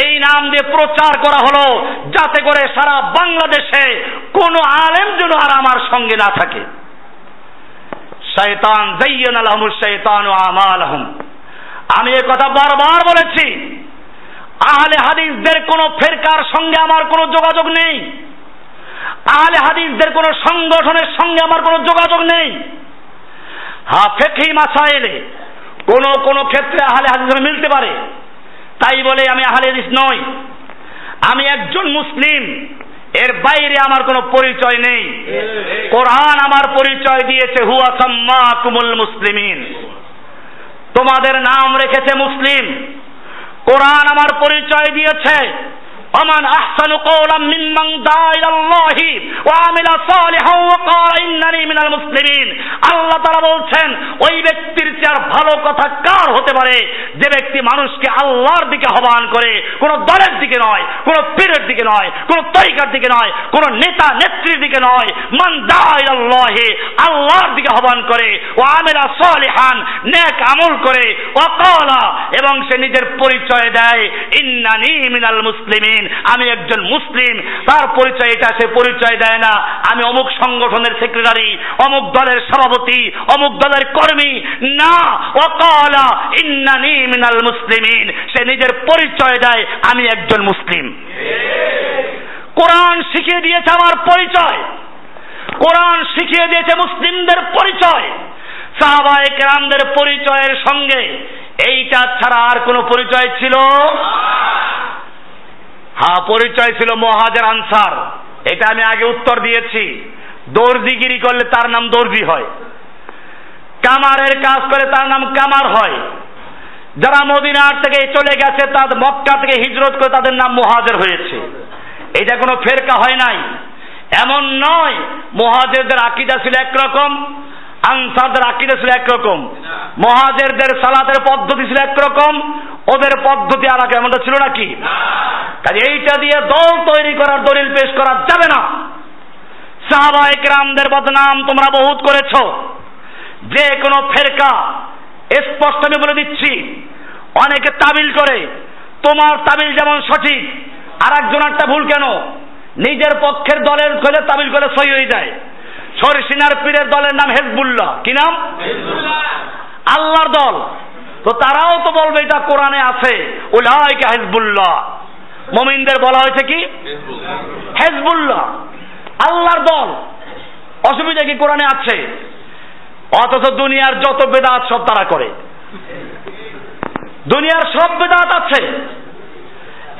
এই নাম দিয়ে প্রচার করা হলো, যাতে করে সারা বাংলাদেশে কোনো আলেম যেন আর আমার সঙ্গে না থাকে। শয়তান জাইয়ান আলহম শয়তান ও আমালহম। আমি এ কথা বারবার বলেছি। আহলে হাদিসদের কোনো ফেরকার সঙ্গে আমার কোনো যোগাযোগ নেই। আহলে হাদিসদের কোনো সংগঠনের সঙ্গে আমার কোনো যোগাযোগ নেই। হা ফেকি মাসাইলে কোন কোন ক্ষেত্রে আহলে হাদিস মিলতে পারে। তাই বলে আমি আহলে হাদিস নই। আমি একজন মুসলিম, এর বাইরে আমার কোনো পরিচয় নেই। কোরআন আমার পরিচয় দিয়েছে, হুয়া সাম্মা কুমুল মুসলিমিন। তোমাদের নাম রেখেছে মুসলিম। কোরআন আমার পরিচয় দিয়েছে। ومن أحسن قولا ممن دعا إلى الله وعمل صالحا وقال إنني من المسلمين আল্লাহ তারা বলছেন ওই ব্যক্তির চাইতে আর ভালো কথা কার হতে পারে যে ব্যক্তি মানুষকে আল্লাহর দিকে আহ্বান করে কোন দলের দিকে নয় কোন পীরের দিকে নয় কোন তরিকার দিকে নয় কোন নেতা নেত্রীর দিকে নয় মান দাহে আল্লাহর দিকে আহ্বান করে ও আমেরা সলিহান নেক আমল করে অকলা এবং সে নিজের পরিচয় দেয় ইন্নানি মিনাল মুসলিমিন আমি একজন মুসলিম, তার পরিচয় এটা, সে পরিচয় দেয় না। আমি অমুক সংগঠনের সেক্রেটারি, অমুক দলের সভাপতি, অমুক দলের কর্মী। না অকালা ইন্নানি মিনাল মুসলিমিন। সে নিজের পরিচয় দেয়, আমি একজন মুসলিম। কোরআন শিখিয়ে দিয়েছে আমার পরিচয়। কোরআন শিখিয়ে দিয়েছে মুসলিমদের পরিচয়। সাহাবায়ে কেরামদের পরিচয়ের সঙ্গে এইটা ছাড়া আর কোনো পরিচয় ছিল? হ্যাঁ পরিচয় ছিল মহাজের আনসার। এটা আমি আগে উত্তর দিয়েছি। দর্জিগিরি করলে তার নাম দর্জি হয়। কামারের কাজ করে তার নাম কামার হয়। যারা মদিনার থেকে চলে গেছে তাদের মক্কা থেকে হিজরত করে তাদের নাম মহাজের হয়েছে। এটা কোনো ফেরকা হয় নাই। এমন নয়, মহাজেরদের আকিদা ছিল একরকম। আনসারদের আকিদা ছিল একরকম। মহাজেরদের সালাতের পদ্ধতি ছিল একরকম। ওদের পদ্ধতি আর এমনটা ছিল নাকি? কাজে এইটা দিয়ে দল তৈরি করার, দলিল পেশ করা যাবে না। সাহাবা একরামদের বদনাম তোমরা বহুত করেছ। যে কোনো ফেরকা, স্পষ্ট আমি বলে দিচ্ছি, অনেকে তাবিল করে। তোমার তাবিল যেমন সঠিক আর একজনেরটা ভুল কেন? নিজের পক্ষের দলের খোঁজে তাবিল করে সই হয়ে যায়। সরসিনার পীরের দলের নাম হেজবুল্লাহ। কি নাম? আল্লাহর দল। তো তারাও তো বলবে এটা কোরআনে আছে। উলাইকা হেজবুল্লাহ। মমিনদের বলা হয়েছে কি? হেজবুল্লাহ। আল্লাহর দল। অসুবিধা কি কোরআনে আছে? অথচ দুনিয়ার যত বেদাত সব তারা করে। দুনিয়ার সব বেদাত আছে।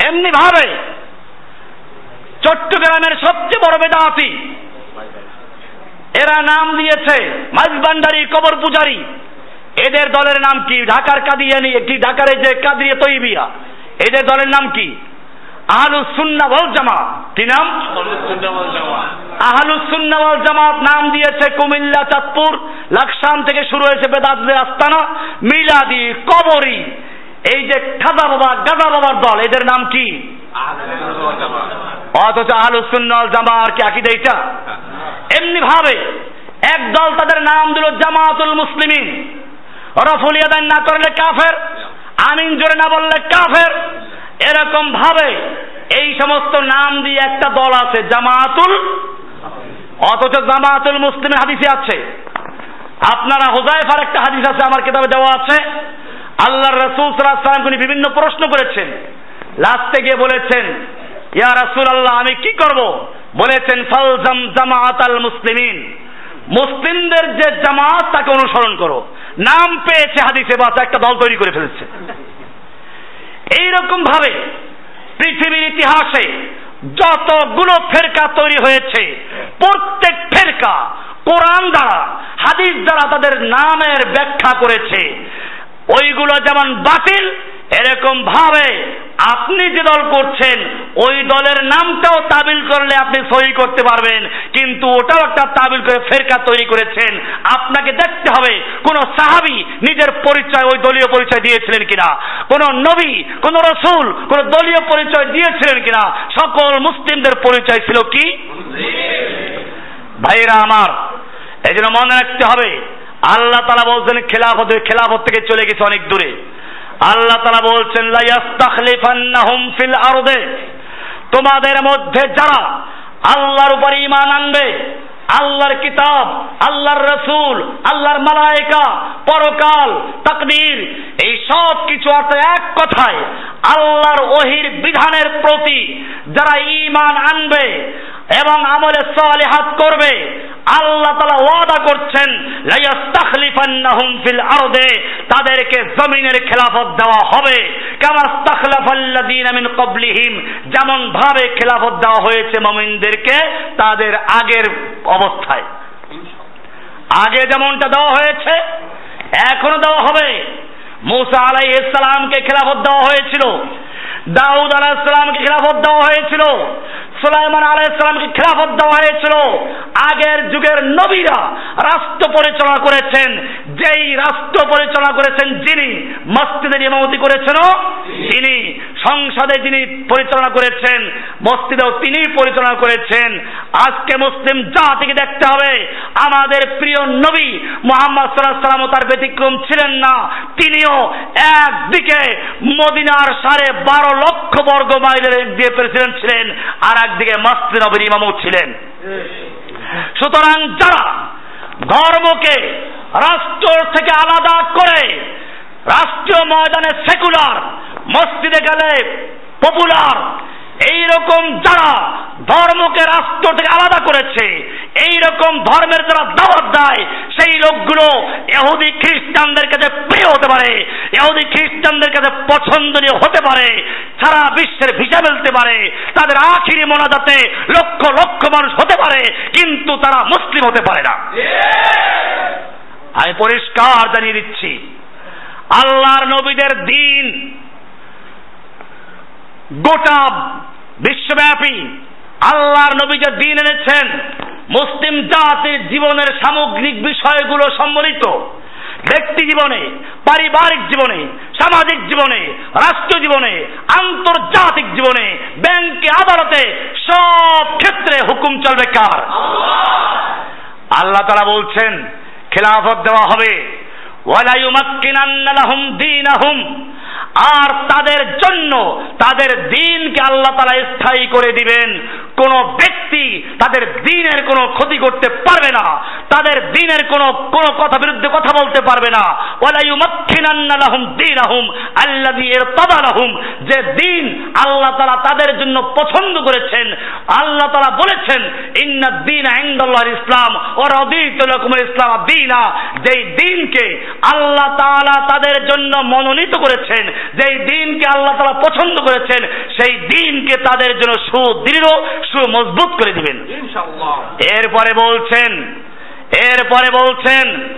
এমনি ভাবে চট্টগ্রামের সবচেয়ে বড় বেদাতি এরা নাম দিয়েছে মাইজবান্ডারি কবর পূজারি। এদের দলের নাম কি? ঢাকার কাদিয়ানি কি? ঢাকার যে কাদিয়া তৈবিয়া। এদের দলের নাম কি? আহলুস সুন্নাহ ওয়াল জামাত। কি নাম? আহলুস সুন্নাহ ওয়াল জামাত। নাম দিয়েছে কুমিল্লা চাঁদপুর লাকসাম থেকে শুরু হয়েছে বেদাতদের আস্তানা মিলাদি কবরি। এই যে খাজা বাবা গাজা বাবার দল এদের নাম কি? অথচ আহলুস সুন্নাহ ওয়াল জামাত কি আকিদা এটা এমনি ভাবে এক দল তাদের নাম দিল জামাতুল মুসলিমিন। রফুল ইয়াদান না করলে কাফের, আমিন জোরে না বললে কাফের। এরকম ভাবে এই সমস্ত নাম দিয়ে একটা দল আছে জামাতুল। অথচ জামাতুল মুসলিমের হাদিসে আছে। আপনারা হোজাইফার একটা হাদিস আছে, আমার কিতাবে দেওয়া আছে। আল্লাহ রসুল সাল্লাম তিনি বিভিন্ন প্রশ্ন করেছেন। লাস্টে গিয়ে বলেছেন, ইয়া রাসূল আল্লাহ আমি কি করব? বলেছেন, ফালজাম জামাত আল মুসলিমিন। মুসলিমদের যে জামাত, তাকে অনুসরণ করো। নাম পেয়েছে হাদিসে বাস একটা দল তৈরি করে ফেলেছে। এইরকম ভাবে পৃথিবীর ইতিহাসে যতগুলো ফেরকা তৈরি হয়েছে, প্রত্যেক ফেরকা কোরআন দ্বারা, হাদিস দ্বারা তাদের নামের ব্যাখ্যা করেছে। ওইগুলো যেমন বাতিল এরকম ভাবে আপনি যে দল করছেন, ওই দলের নামটাও তাবিল করলে আপনি সহি করতে পারবেন, কিন্তু ওটাও একটা তাবিল করে ফেরকা তৈরি করেছেন। আপনাকে দেখতে হবে, কোন সাহাবি নিজের পরিচয় ওই দলীয় পরিচয় দিয়েছিলেন কিনা, কোন নবী, কোন রসুল, কোন দলীয় পরিচয় দিয়েছিলেন কিনা, সকল মুসলিমদের পরিচয় ছিল কি? ভাইরা আমার এই জন্য মনে রাখতে হবে, আল্লাহ তালা বলছেন খেলাফত খেলাফত থেকে চলে গেছে অনেক দূরে। আল্লাহ তালা বলছেন ফিল আরদে। তোমাদের মধ্যে যারা আল্লাহর উপর ইমান আনবে, আল্লাহর কিতাব, আল্লাহর রসুল, আল্লাহর মালায়কা, পরকাল তাকদীর এই সব কিছু অর্থ এক কথায়, আল্লাহর ওহির বিধানের প্রতি যারা ইমান আনবে এবং আমলে সালিহাত করবে। আল্লাহ তালা ওয়াদা করছেন তাদেরকে জমিনের খেলাফত দেওয়া হবে। ক্বাবলিহিম, যেমন ভাবে খেলাফত দেওয়া হয়েছে মুমিনদেরকে তাদের আগের অবস্থায়। আগে যেমনটা দেওয়া হয়েছে, এখনও দেওয়া হবে। মুসা আলাইহিস সালামকে খেলাফত দেওয়া হয়েছিল, দাউদ আলাইহিস সালামকে খেলাফত দেওয়া হয়েছিল সুলাইমান আলাইসালামকে খেলাফত দেওয়া হয়েছিল। আগের যুগের নবীরা রাষ্ট্র পরিচালনা করেছেন। যেই রাষ্ট্র পরিচালনা করেছেন যিনি মসজিদের ইমামতি করেছেন তিনি। সংসদে যিনি পরিচালনা করেছেন, মসজিদেও তিনি পরিচালনা করেছেন। আজকে মুসলিম জাতিকে দেখতে হবে, আমাদের প্রিয় নবী মোহাম্মদ সাল্লাহ সাল্লাম তার ব্যতিক্রম ছিলেন না। তিনিও একদিকে মদিনার সাড়ে বারো লক্ষ বর্গ মাইলের দিয়ে প্রেসিডেন্ট ছিলেন, আর একদিকে মস্তি নবীর ইমামও ছিলেন। সুতরাং যারা ধর্মকে রাষ্ট্র থেকে আলাদা করে রাষ্ট্রীয় ময়দানে সেকুলার, মসজিদে গেলে পপুলার এই রকম যারা ধর্মকে রাষ্ট্র থেকে আলাদা করেছে এই রকম ধর্মের যারা দাওয়াত দেয়, সেই লোকগুলো এহুদি খ্রিস্টানদের কাছে প্রিয় হতে পারে এহুদি খ্রিস্টানদের কাছে পছন্দনীয় হতে পারে, সারা বিশ্বের ভিসা ফেলতে পারে, তাদের আখিরি মনাজাতে লক্ষ লক্ষ মানুষ হতে পারে, কিন্তু তারা মুসলিম হতে পারে না। আমি পরিষ্কার জানিয়ে দিচ্ছি, আল্লাহর নবীদের দিন গোটা বিশ্বব্যাপী আল্লাহর নবী যে দিন এনেছেন মুসলিম জাতির জীবনের সামগ্রিক বিষয়গুলো সম্বলিত ব্যক্তি জীবনে পারিবারিক জীবনে সামাজিক জীবনে রাষ্ট্রীয় জীবনে আন্তর্জাতিক জীবনে ব্যাংকে আদালতে সব ক্ষেত্রে হুকুম চলবে কার? আল্লাহ। তারা বলছেন খেলাফত দেওয়া হবে। ওয়ালাইউমাক্কিনান্না লাহুম দীনাহুম। আর তাদের জন্য, তাদের দিনকে আল্লাহ তালা স্থায়ী করে দিবেন। কোন ব্যক্তি তাদের দিনের কোনো ক্ষতি করতে পারবে না। তাদের দিনের কোনো কোন কথা বিরুদ্ধে কথা বলতে পারবে না। ওয়ালাইউমাক্খিনান্নালাহুম দীনাহুম আল্লাযী ইরতাদালাহুম যে দিন আল্লাহ তাআলা তাদের জন্য পছন্দ করেছেন। আল্লাহ তাআলা বলেছেন ইন্নাদ দীন ইনদাল্লাহিল ইসলাম রাদিতু লাকুমুল ইসলাম দীনা। যেই দিনকে আল্লাহ তাআলা তাদের জন্য মনোনীত করেছেন যেই দিনকে আল্লাহ তাআলা পছন্দ করেছেন সেই দিনকে তাদের জন্য সুদৃঢ় সুমজবুত করে দিবেন। এরপরে বলছেন এরপরে বলছেন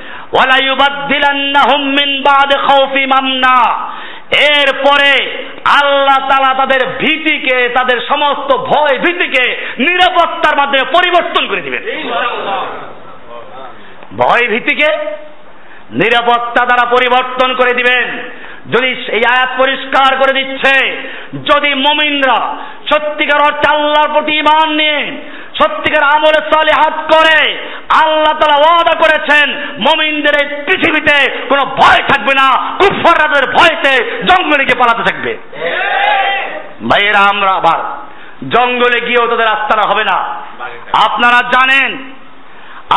এরপরে আল্লাহ তালা তাদের ভীতিকে, তাদের সমস্ত ভয় ভীতিকে নিরাপত্তার মাধ্যমে পরিবর্তন করে দিবেন। ভয় ভীতিকে নিরাপত্তা দ্বারা পরিবর্তন করে দিবেন। যদি এই আয়াত পরিষ্কার করে দিচ্ছে, যদি মমিনরা সত্যিকার অর্থে আল্লাহর প্রতি ইমান নিয়ে সত্যিকার আমলে সালে হাত করে, আল্লাহ তালা ওয়াদা করেছেন, মমিনদের এই পৃথিবীতে কোনো ভয় থাকবে না কুফারদের ভয়তে জঙ্গলে গিয়ে পালাতে থাকবে। ভাইয়েরা, আমরা আবার জঙ্গলে গিয়েও তাদের আস্তানা হবে না। আপনারা জানেন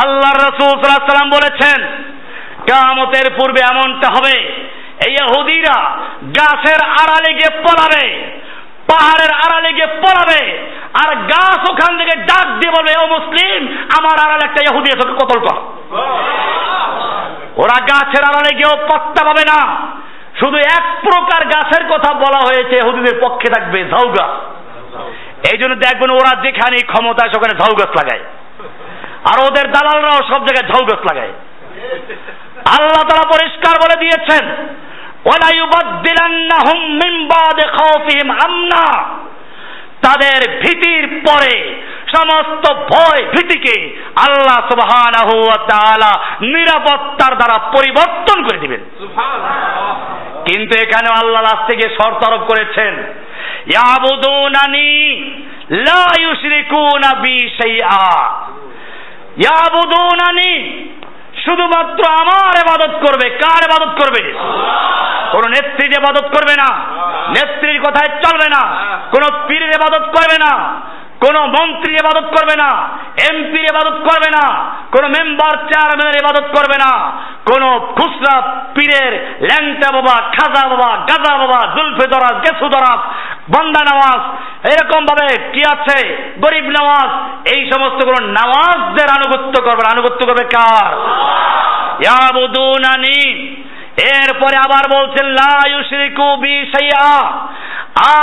আল্লাহ রসুল সাল্লাম বলেছেন কামতের পূর্বে এমনটা হবে, এই হুদিরা গাছের আড়ালে গিয়ে পলাবে পাহাড়ের আড়ালে গিয়ে পড়াবে, আর গাছ ওখান থেকে ডাক দিয়ে বলবে, ও মুসলিম, আমার আড়ালে একটা ইহুদি আছে কতল কর। ওরা গাছের আড়ালে গিয়েও পত্তা পাবে না। শুধু এক প্রকার গাছের কথা বলা হয়েছে, ইহুদিদের পক্ষে থাকবে ঝাউ গাছ এই জন্য দেখবেন ওরা যেখানে ক্ষমতা সেখানে ঝাউ গাছ লাগায়। আর ওদের দালালরাও সব জায়গায় ঝাউ গাছ লাগায়। আল্লাহ তারা পরিষ্কার বলে দিয়েছেন আমনা। তাদের ভীতির পরে সমস্ত ভয় ভীতিকে আল্লাহ ওয়া নিরাপত্তার দ্বারা পরিবর্তন করে দিবেন। কিন্তু এখানে আল্লাহ লাস্ট থেকে শর্ত আরোপ করেছেন ইয়াবুদুনানি লা ইউশরিকুনা বি শাইআ। ইয়াবুদুনানি শুধুমাত্র আমার এবাদত করবে। কার এবাদত করবে? কোন নেত্রীর এবাদত করবে না। নেত্রীর কথায় চলবে না। কোন পীরের এবাদত করবে না। কোন মন্ত্রী ইবাদত করবে না। এমপির ইবাদত করবে না। কোন মেম্বার চেয়ারম্যানের ইবাদত করবে না। কোন খুচরা পীরের ল্যাংটা বাবা, খাজা বাবা, গাজা বাবা জুলফে দরাজ গেসু দরাজ বন্দা নামাজ এরকম ভাবে কি আছে? গরিব নামাজ, এই সমস্ত কোন নামাজদের আনুগত্য করবে। আনুগত্য করবে কার? ইয়াবুদুনানি। এরপরে আবার বলছেন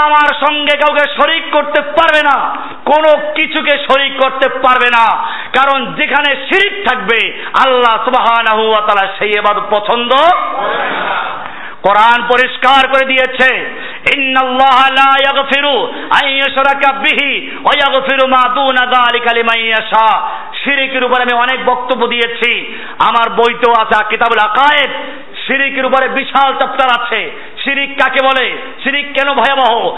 আমার সঙ্গে কাউকে শরিক করতে পারবে না। কোনো কিছুকে শরিক করতে পারবে না। কারণ যেখানে শিরিক থাকবে, আল্লাহ সেই ইবাদত পছন্দ কোরআন পরিষ্কার করে দিয়েছে। শিরিকের উপরে আমি অনেক বক্তব্য দিয়েছি। আমার বইতেও আছে কিতাবুল আকায়েব শিরিকের উপরে বিশাল চ্যাপ্টার আছে। শিরিক কাকে বলে? শিরিক কেন ভয়াবহ?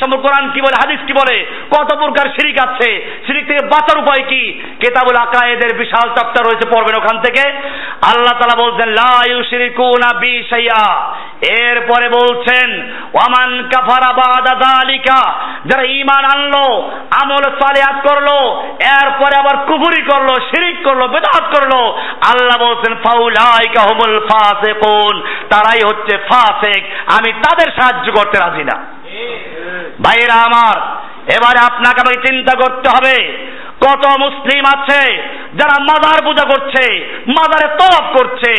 সম্পর্কে কোরআন কি বলে? হাদিস কি বলে? কত প্রকার শিরিক আছে? শিরিক থেকে বাঁচার উপায় কি? কেতাবুল আকায়েদের বিশাল চ্যাপ্টার রয়েছে, পড়বেন ওখান থেকে। আল্লাহ তালা বলছেন, লা ইউশরিকুনা বি শাইয়া। এরপরে বলছেন, ওয়ামান কাফারা বাদা যালিকা। যারা ঈমান আনলো, আমল সালিহাত করল, এরপরে আবার কুফরি করল, শিরিক করল, বেদাত করল, আল্লাহ বলছেন, ফাউলাইকা হুমুল ফাসিকুন। তারাই হচ্ছে ফাসিক। আমি তাদের সাহায্য করতে রাজি না। ভাইয়েরা আমার এবারে আপনাকে আমাকে চিন্তা করতে হবে। কত মুসলিম আছে, যারা মাজার পূজা করছে, মাজারে তলব করছে,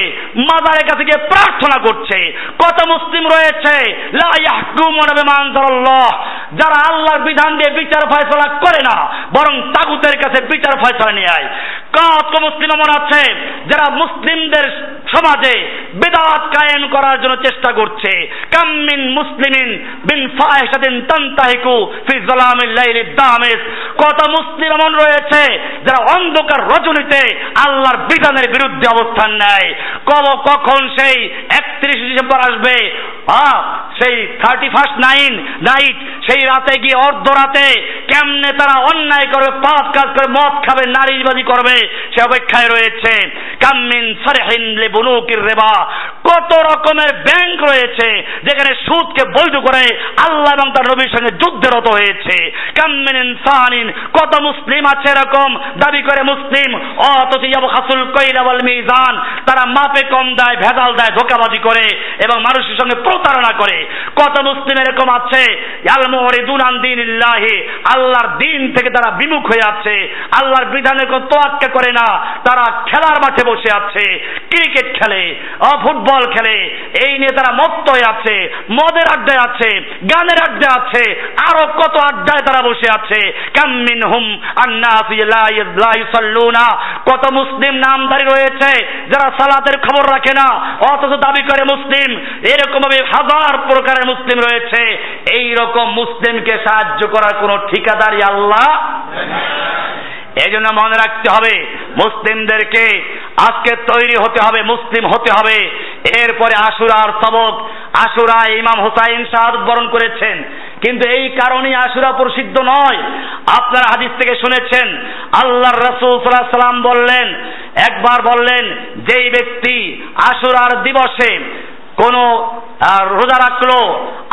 মাজারের কাছে গিয়ে প্রার্থনা করছে। কত মুসলিম রয়েছে যারা আল্লাহর বিধান দিয়ে বিচার ফয়সালা করে না, বরং তাগুতের কাছে বিচার ফয়সালা নিয়ে আয়। কত মুসলিম এমন আছে, যারা মুসলিমদের সমাজে বেদাত কায়েম করার জন্য চেষ্টা করছে। কাম্মিন মুসলিমিন বিন ফাহিশাতিন তান্তাহিকু ফি লাইলি দামিস কত মুসলিম এমন রয়েছে যারা অন্ধকার রজনীতে আল্লাহর বিধানের বিরুদ্ধে অবস্থান নেয়। কব কখন সেই একত্রিশ ডিসেম্বর আসবে? সেই থার্টি ফার্স্ট নাইন নাইট সেই রাতে গিয়ে অর্ধরাতে কেমনে তারা অন্যায় করবে পাপ কাজ করে, মদ খাবে নারীবাজি করবে, সে অপেক্ষায় রয়েছে। কাম্মিন সারহিন লিবুনুকির রেবা। কত রকমের ব্যাংক রয়েছে যেখানে সুদকে বৈধ করে আল্লাহ এবং তার নবীর সঙ্গে যুদ্ধরত হয়েছে। কাম্মিন ইনসানিন, কত মুসলিম আছে এরকম? দাবি করে মুসলিম ইয়াবখাসুল কইলা ওয়াল মিজান। তারা মাপে কম দেয়, ভেজাল দেয়, ধোকাবাজি করে এবং মানুষের সঙ্গে প্রতারণা করে। কত মুসলিম এরকম আছে? আলমরিদুন আন দিনিল্লাহি আল্লাহর দিন থেকে তারা বিমুখ হয়ে আছে। আল্লাহর বিধানের কোনো তোয়াক্কা করে না। তারা খেলার মাঠে বসে আছে। ক্রিকেট খেলে ফুটবল খেলে। এই নিয়ে তারা মত্ত হয়ে আছে। মদের আড্ডায় আছে। গানের আড্ডায় আছে। আরও কত আড্ডায় তারা বসে আছে। কাম্মিন হুম ইউসাল্লুনা। কত মুসলিম নামধারী রয়েছে যারা সালাতের খবর রাখে না। অথচ দাবি করে মুসলিম। এরকম ভাবে হাজার প্রকারের মুসলিম রয়েছে। এই রকম মুসলিমকে সাহায্য করার কোন ঠিকাদারি আল্লাহ। এই জন্য মনে রাখতে হবে, মুসলিমদেরকে আজকে তৈরি হতে হবে, মুসলিম হতে হবে। এরপরে আশুরার সবক, আশুরা ইমাম হুসাইন শাহাদ বরণ করেছেন। কিন্তু এই কারণেই আশুরা প্রসিদ্ধ নয়। আপনারা হাদিস থেকে শুনেছেন, আল্লাহর রসুল সাল্লাম বললেন, একবার বললেন, যেই ব্যক্তি আশুরার দিবসে কোন রোজা রাখল,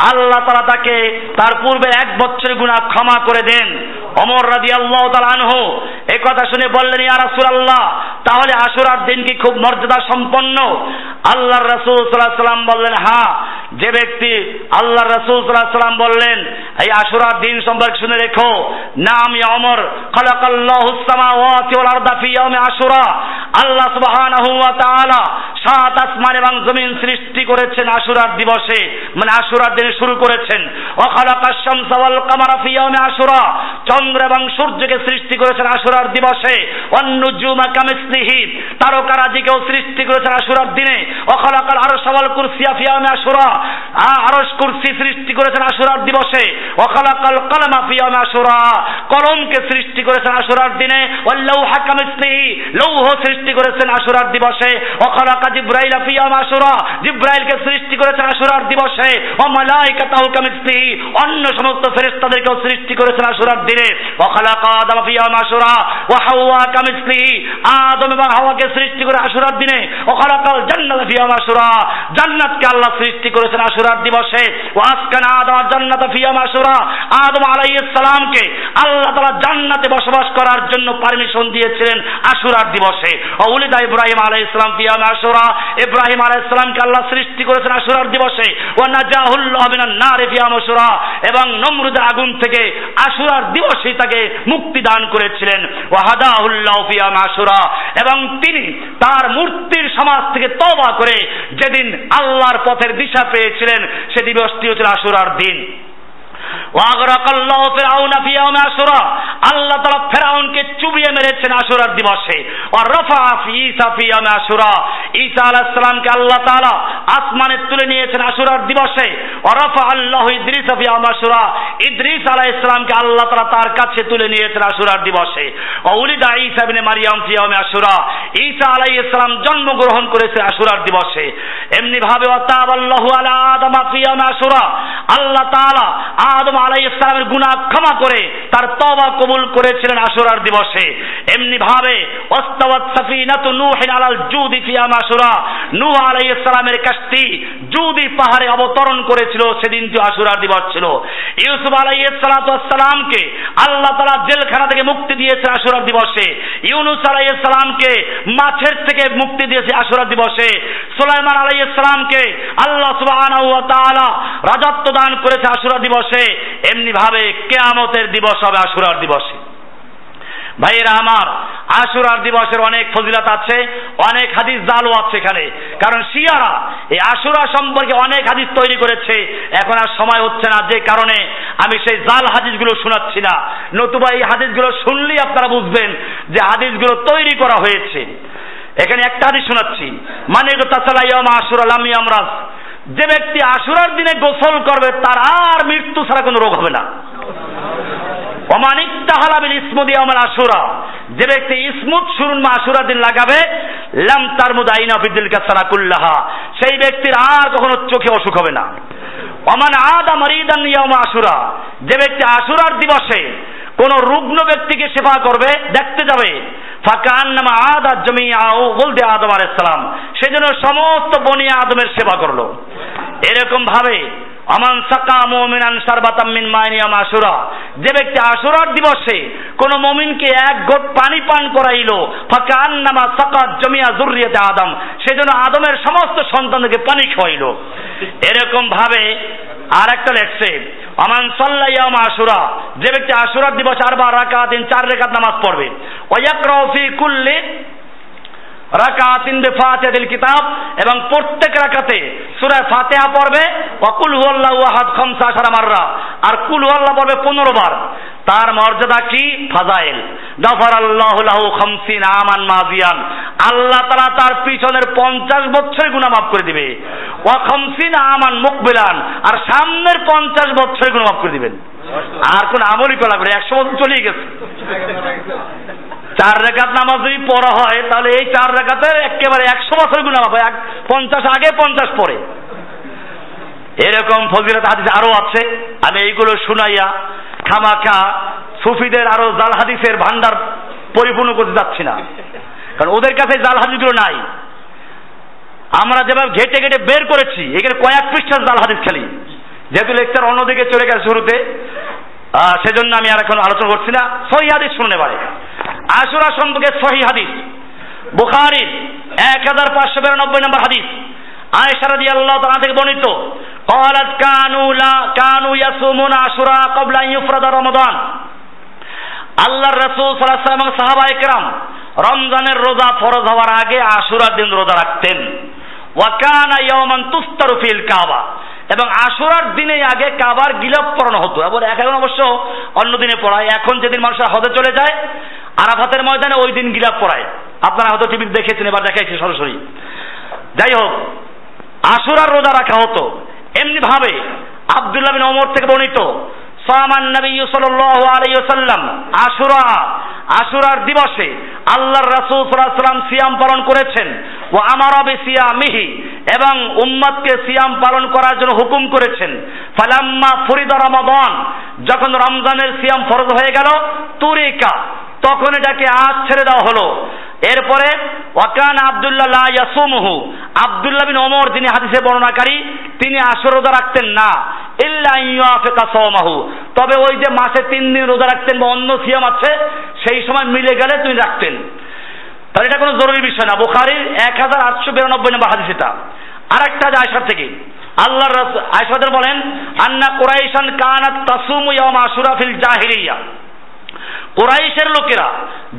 আল্লাহ তারা তাকে তার পূর্বে এক বছরের গুণা ক্ষমা করে দেন। অমর রাদি আল্লাহ আনহু এ কথা শুনে বললেন, ইয়া রাসূল আল্লাহ তাহলে আশুরার দিন কি খুব মর্যাদা সম্পন্ন? আল্লাহর রাসূল সাল্লাল্লাহু সাল্লাম বললেন হ্যাঁ যে ব্যক্তি আল্লাহর রাসূল সাল্লাল্লাহু সাল্লাম বললেন, এই আশুরার দিন সম্পর্কে শুনে রেখো, নাম অমর খালাকাল্লাহু আশুরা। আল্লাহ সুবহানাহু সাত আসমান এবং জমিন সৃষ্টি করেছেন আশুরার দিবসে। মানে আশুরার দিনে শুরু করেছেন। ওয়াল ফি আশুরা। চন্দ্র এবং সূর্যকে সৃষ্টি করেছেন আশুরার দিবসে। তারকারাজিকেও সৃষ্টি করেছেন আশুরার দিনে। অখলাকাল আরও সওয়াল কুরসিয়া ফিয়ামে আশুরা। আরশ কুরসি সৃষ্টি করেছেন আশুরার দিবসে। আশুরা। কলমকে সৃষ্টি করেছেন আশুরার দিনে। লৌহ সৃষ্টি করেছেন আশুরার দিবসে। অখলাকা জিব্রাইল ফিয়ামে আশুরা। জিব্রাইলকে সৃষ্টি করেছেন আশুরার দিবসে। ও মালাইকাতাহু কামিসলিহি অন্য সমস্ত সৃষ্টি করেছেন দিনে। ওয়া হাওয়া কামিসলিহি আদম এবং হাওয়াকে সৃষ্টি করে দিনে। জান্নাত আশুরা জান্নাতকে আল্লাহ সৃষ্টি করেছেন আশুরার দিবসে। আদম জান্নাত আশুরা আদম আল্লাহ জান্নাতে বসবাস করার জন্য পারমিশন দিয়েছিলেন আশুরার দিবসে। ইব্রাহিম আশুরা ইব্রাহিম আল্লাহ সৃষ্টি করেছেন আশুরার দিবসে। এবং নমরুদ আগুন থেকে আশুরার দিবসে তাকে মুক্তি দান করেছিলেন। ও হাদাহুল্লাহ ফিয়াম আশুরা এবং তিনি তার মূর্তির সমাজ থেকে তবা করে যেদিন আল্লাহর পথের দিশা পেয়েছিলেন, সে দিবসটি হচ্ছে আশুরার দিন। আল্লাহ তালা ফেরাউনকে চুবিয়ে মেরেছেন আশুরার দিবসে। ঈসা আলাহ সালামকে আল্লাহ তালা আসমানে তুলে নিয়েছেন আশুরার দিবসে। ওরফা আল্লাহ ইদ্রিস আশুরা। ইদ্রিস আলাহ ইসলামকে আল্লাহ তালা তার কাছে তুলে নিয়েছেন আশুরার দিবসে। অউলিদা ঈসা বিনে মারিয়াম ফিয়ামে আশুরা। ঈসা আলাই ইসলাম জন্মগ্রহণ করেছে আশুরার দিবসে। এমনি ভাবে আল্লাহু আলা আদম ফিয়ামে আশুরা। আল্লাহ তাআলা আদম আলাই ইসলামের গুনাহ ক্ষমা করে তার তওবা কবুল করেছিলেন আশুরার দিবসে। এমনি ভাবে ওয়াস্তাওয়াত সাফিনাতু নূহিন আলাল জুদি ফিয়াম আশুরা। নূহ আলাইহিস সালামের কাশতি জুদি পাহাড়ে অবতরণ করেছিল, সেদিন তো আশুরার দিবস ছিল। ইউসুফ সালাতু ওয়াসসালামকে আল্লাহ তাআলা জেলখানা থেকে মুক্তি দিয়েছে আশুরার দিবসে। ইউনুস আলাইহিস সালামকে মাছের থেকে মুক্তি দিয়েছে আশুরার দিবসে। সুলাইমান আলাইহিস সালামকে আল্লাহ তাআলা রাজত্ব দান করেছে আশুরা দিবসে। এমনি ভাবে কেয়ামতের দিবস হবে আশুরার দিবসে। ভাইয়েরা আমার, আশুরার দিবসের অনেক ফজিলত আছে, অনেক হাদিস জালও আছে এখানে। কারণ শিয়ারা এই আশুরা সম্পর্কে অনেক হাদিস তৈরি করেছে। এখন আর সময় হচ্ছে না, যে কারণে আমি সেই জাল হাদিসগুলো শোনাচ্ছি না। নতুবা এই হাদিসগুলো শুনলেই আপনারা বুঝবেন যে হাদিসগুলো তৈরি করা হয়েছে। এখানে একটা হাদিস শোনাচ্ছি। মানে তাসালাইয়াম আশুরা লামি আমরাজ যে ব্যক্তি আশুরার দিনে গোসল করবে, তার আর মৃত্যু ছাড়া কোনো রোগ হবে না। অমানিক তাহালাবিল ইসমুদি আমার আশুরা। যে ব্যক্তি ইসমুদ সুরুন আশুরা দিন লাগাবে, লাম তার মুদ আইনা ফিদিল কাসারা কুল্লাহা। সেই ব্যক্তির আর কখনো চোখে অসুখ হবে না। অমান আদা মারিদান ইয়ামা আশুরা। যে ব্যক্তি আশুরার দিবসে কোন রুগ্ন ব্যক্তিকে সেবা করবে, দেখতে যাবে ফাঁকান নামা আদা জমি আও বলতে আদম আলাইসালাম সেজন্য সমস্ত বনি আদমের সেবা করল। এরকম ভাবে আমান সাকা মুমিনান সারবাতাম মিন মাইনিয়াম আশুরা। যে ব্যক্তি আশুরার দিবসে কোন মুমিনকে এক ঘট পানি পান করাইলো ফাঁকা আন্নামা সাকা জমিয়া জুরিয়াতে আদম। সেজন্য আদমের সমস্ত সন্তানকে পানি খাওয়াইলো। এরকম ভাবে আর একটা লেখছে আমান সাল্লাইয়াম আশুরা যে ব্যক্তি আশুরার দিবস আরবার রাকাত চার রেখাত নামাজ পড়বে। ওয়াকরাউ কুল্লি রাকাতিন বিফাতিহাতিল কিতাব এবং প্রত্যেক রাকাতে সূরা ফাতিহা পড়বে, ওয়াকুল হুয়াল্লাহু আহাদ খামসা আশারা মাররা। আর কুল হুয়াল্লাহ পড়বে 15 বার। তার মর্যাদা কি? ফাজাইল। গফর আল্লাহ লাহু খামসিন আমান মাজিয়ান। আল্লাহ তাআলা তার পিছনের 50 বছরের গুনাহ মাফ করে দিবে। ওয়া খামসিন আমান মুকবিলান। আর সামনের 50 বছরের গুনাহ মাফ করে দিবেন। আর কোন আমলই করা করে 100 বছর চলেই গেছে। চার রেখাত নামাজ যদি পড়া হয়, তাহলে এই চার রেখাতের একেবারে একশো বছর গুণা হবে। এক পঞ্চাশ আগে, পঞ্চাশ পরে। এরকম ফজিলত হাদিস আরও আছে। আমি এইগুলো শুনাইয়া খামাখা সুফিদের আরও জাল হাদিসের ভান্ডার পরিপূর্ণ করতে যাচ্ছি না। কারণ ওদের কাছে জাল হাদিসগুলো নাই। আমরা যেভাবে ঘেটে ঘেটে বের করেছি, এখানে কয়েক পৃষ্ঠার জাল হাদিস খেলি। যেহেতু লেকচার অন্যদিকে চলে গেছে শুরুতে সেজন্য আমি আর এখন আলোচনা করছি না। সহি হাদিস শুনে পারে। আশুরা সম্পর্কে সহি হাদিস বুখারির এক হাজার পাঁচশো বিরানব্বই নম্বর হাদিস আয়েশা রাদিয়াল্লাহু তাআলা থেকে বর্ণিত قالت كانوا لا كانوا يصومون عاشوراء قبل ان يفرض رمضان আল্লাহর রাসূল সাল্লাল্লাহু আলাইহি ওয়াসাল্লাম এবং সাহাবায়ে কেরাম রমজানের রোজা ফরজ হওয়ার আগে আশুরার দিন রোজা রাখতেন ওয়া কানা ইয়াওমান তুস্তারু ফিল কাবা এবং আশুরার দিনে আগে কাবার গিলাপ পড়ানো হতো এবং এখন অবশ্য অন্য দিনে পড়ায় এখন যেদিন মানুষের হদে চলে যায় আরাফাতের ময়দানে ওই দিন গিলাপ পড়ায়। আপনারা হয়তো টিভি দেখেছেন, এবার দেখাইছে সরাসরি। যাই হোক, আশুরার রোজা রাখা হতো। এমনি ভাবে আব্দুল্লাহ বিন ওমর থেকে বর্ণিত সামান নবী সাল্লাল্লাহু আলাইহি ওয়াসাল্লাম, আশুরা, আশুরার দিবসে আল্লাহর রাসূল সাল্লাল্লাহু আলাইহি সিয়াম পালন করেছেন। ও আমারা সিয়ামিহি এবং উম্মতকে সিয়াম পালন করার জন্য হুকুম করেছেন। ফালাম্মা ফরিদা রমাদান, যখন রমজানের সিয়াম ফরজ হয়ে গেল, তুরিকা তখন এটাকে আজ ছেড়ে দেওয়া হলো। এরপরে, ওয়াকান আব্দুল্লাহ ইয়াসুমহু। আব্দুল্লাহ বিন ওমর, যিনি হাদিসে বর্ণনাকারী, তিনি আসর রোজা রাখতেন না। ইল্লা ইয়াফিকা সাওমাহু। তবে ওই যে মাসে তিন দিন রোজা রাখতেন বা অন্য সিয়াম আছে, সেই সময় মিলে গেলে তিনি রাখতেন। তাহলে এটা কোনো জরুরি বিষয় না। বুখারির এক হাজার আটশো বিরানব্বই নম্বর হাদিস এটা। আর একটা আয়সার থেকে। আল্লাহর আয়সাদের বলেন, আন্না কুরাইশান কানাত তাসুমু ইয়াম আশুরা ফিল জাহিলিয়া। কোরাইশের লোকেরা,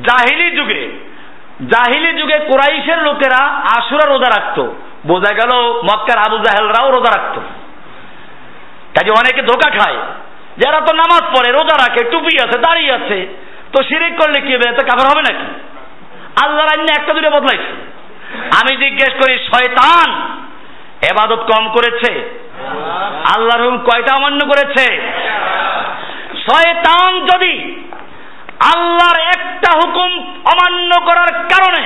জাহিলি যুগে জাহিলি যুগে কোরাইশের লোকেরা আশুরা রোজা রাখতো। বোঝা গেল মক্কার আবু জাহেলরাও রোজা রাখতো। কাজে অনেকে ধোকা খায়। যারা তো নামাজ পড়ে, রোজা রাখে, টুপি আছে দাঁড়িয়ে আছে, তো শিরিক করলে কি হবে? তো কাভার হবে নাকি? আল্লাহর আইনে একটা দুটো বদলাইছে। আমি জিজ্ঞেস করি, শয়তান এবাদত কম করেছে? আল্লাহর কয়টা অমান্য করেছে? শয়তান যদি আল্লাহর একটা হুকুম অমান্য করার কারণে,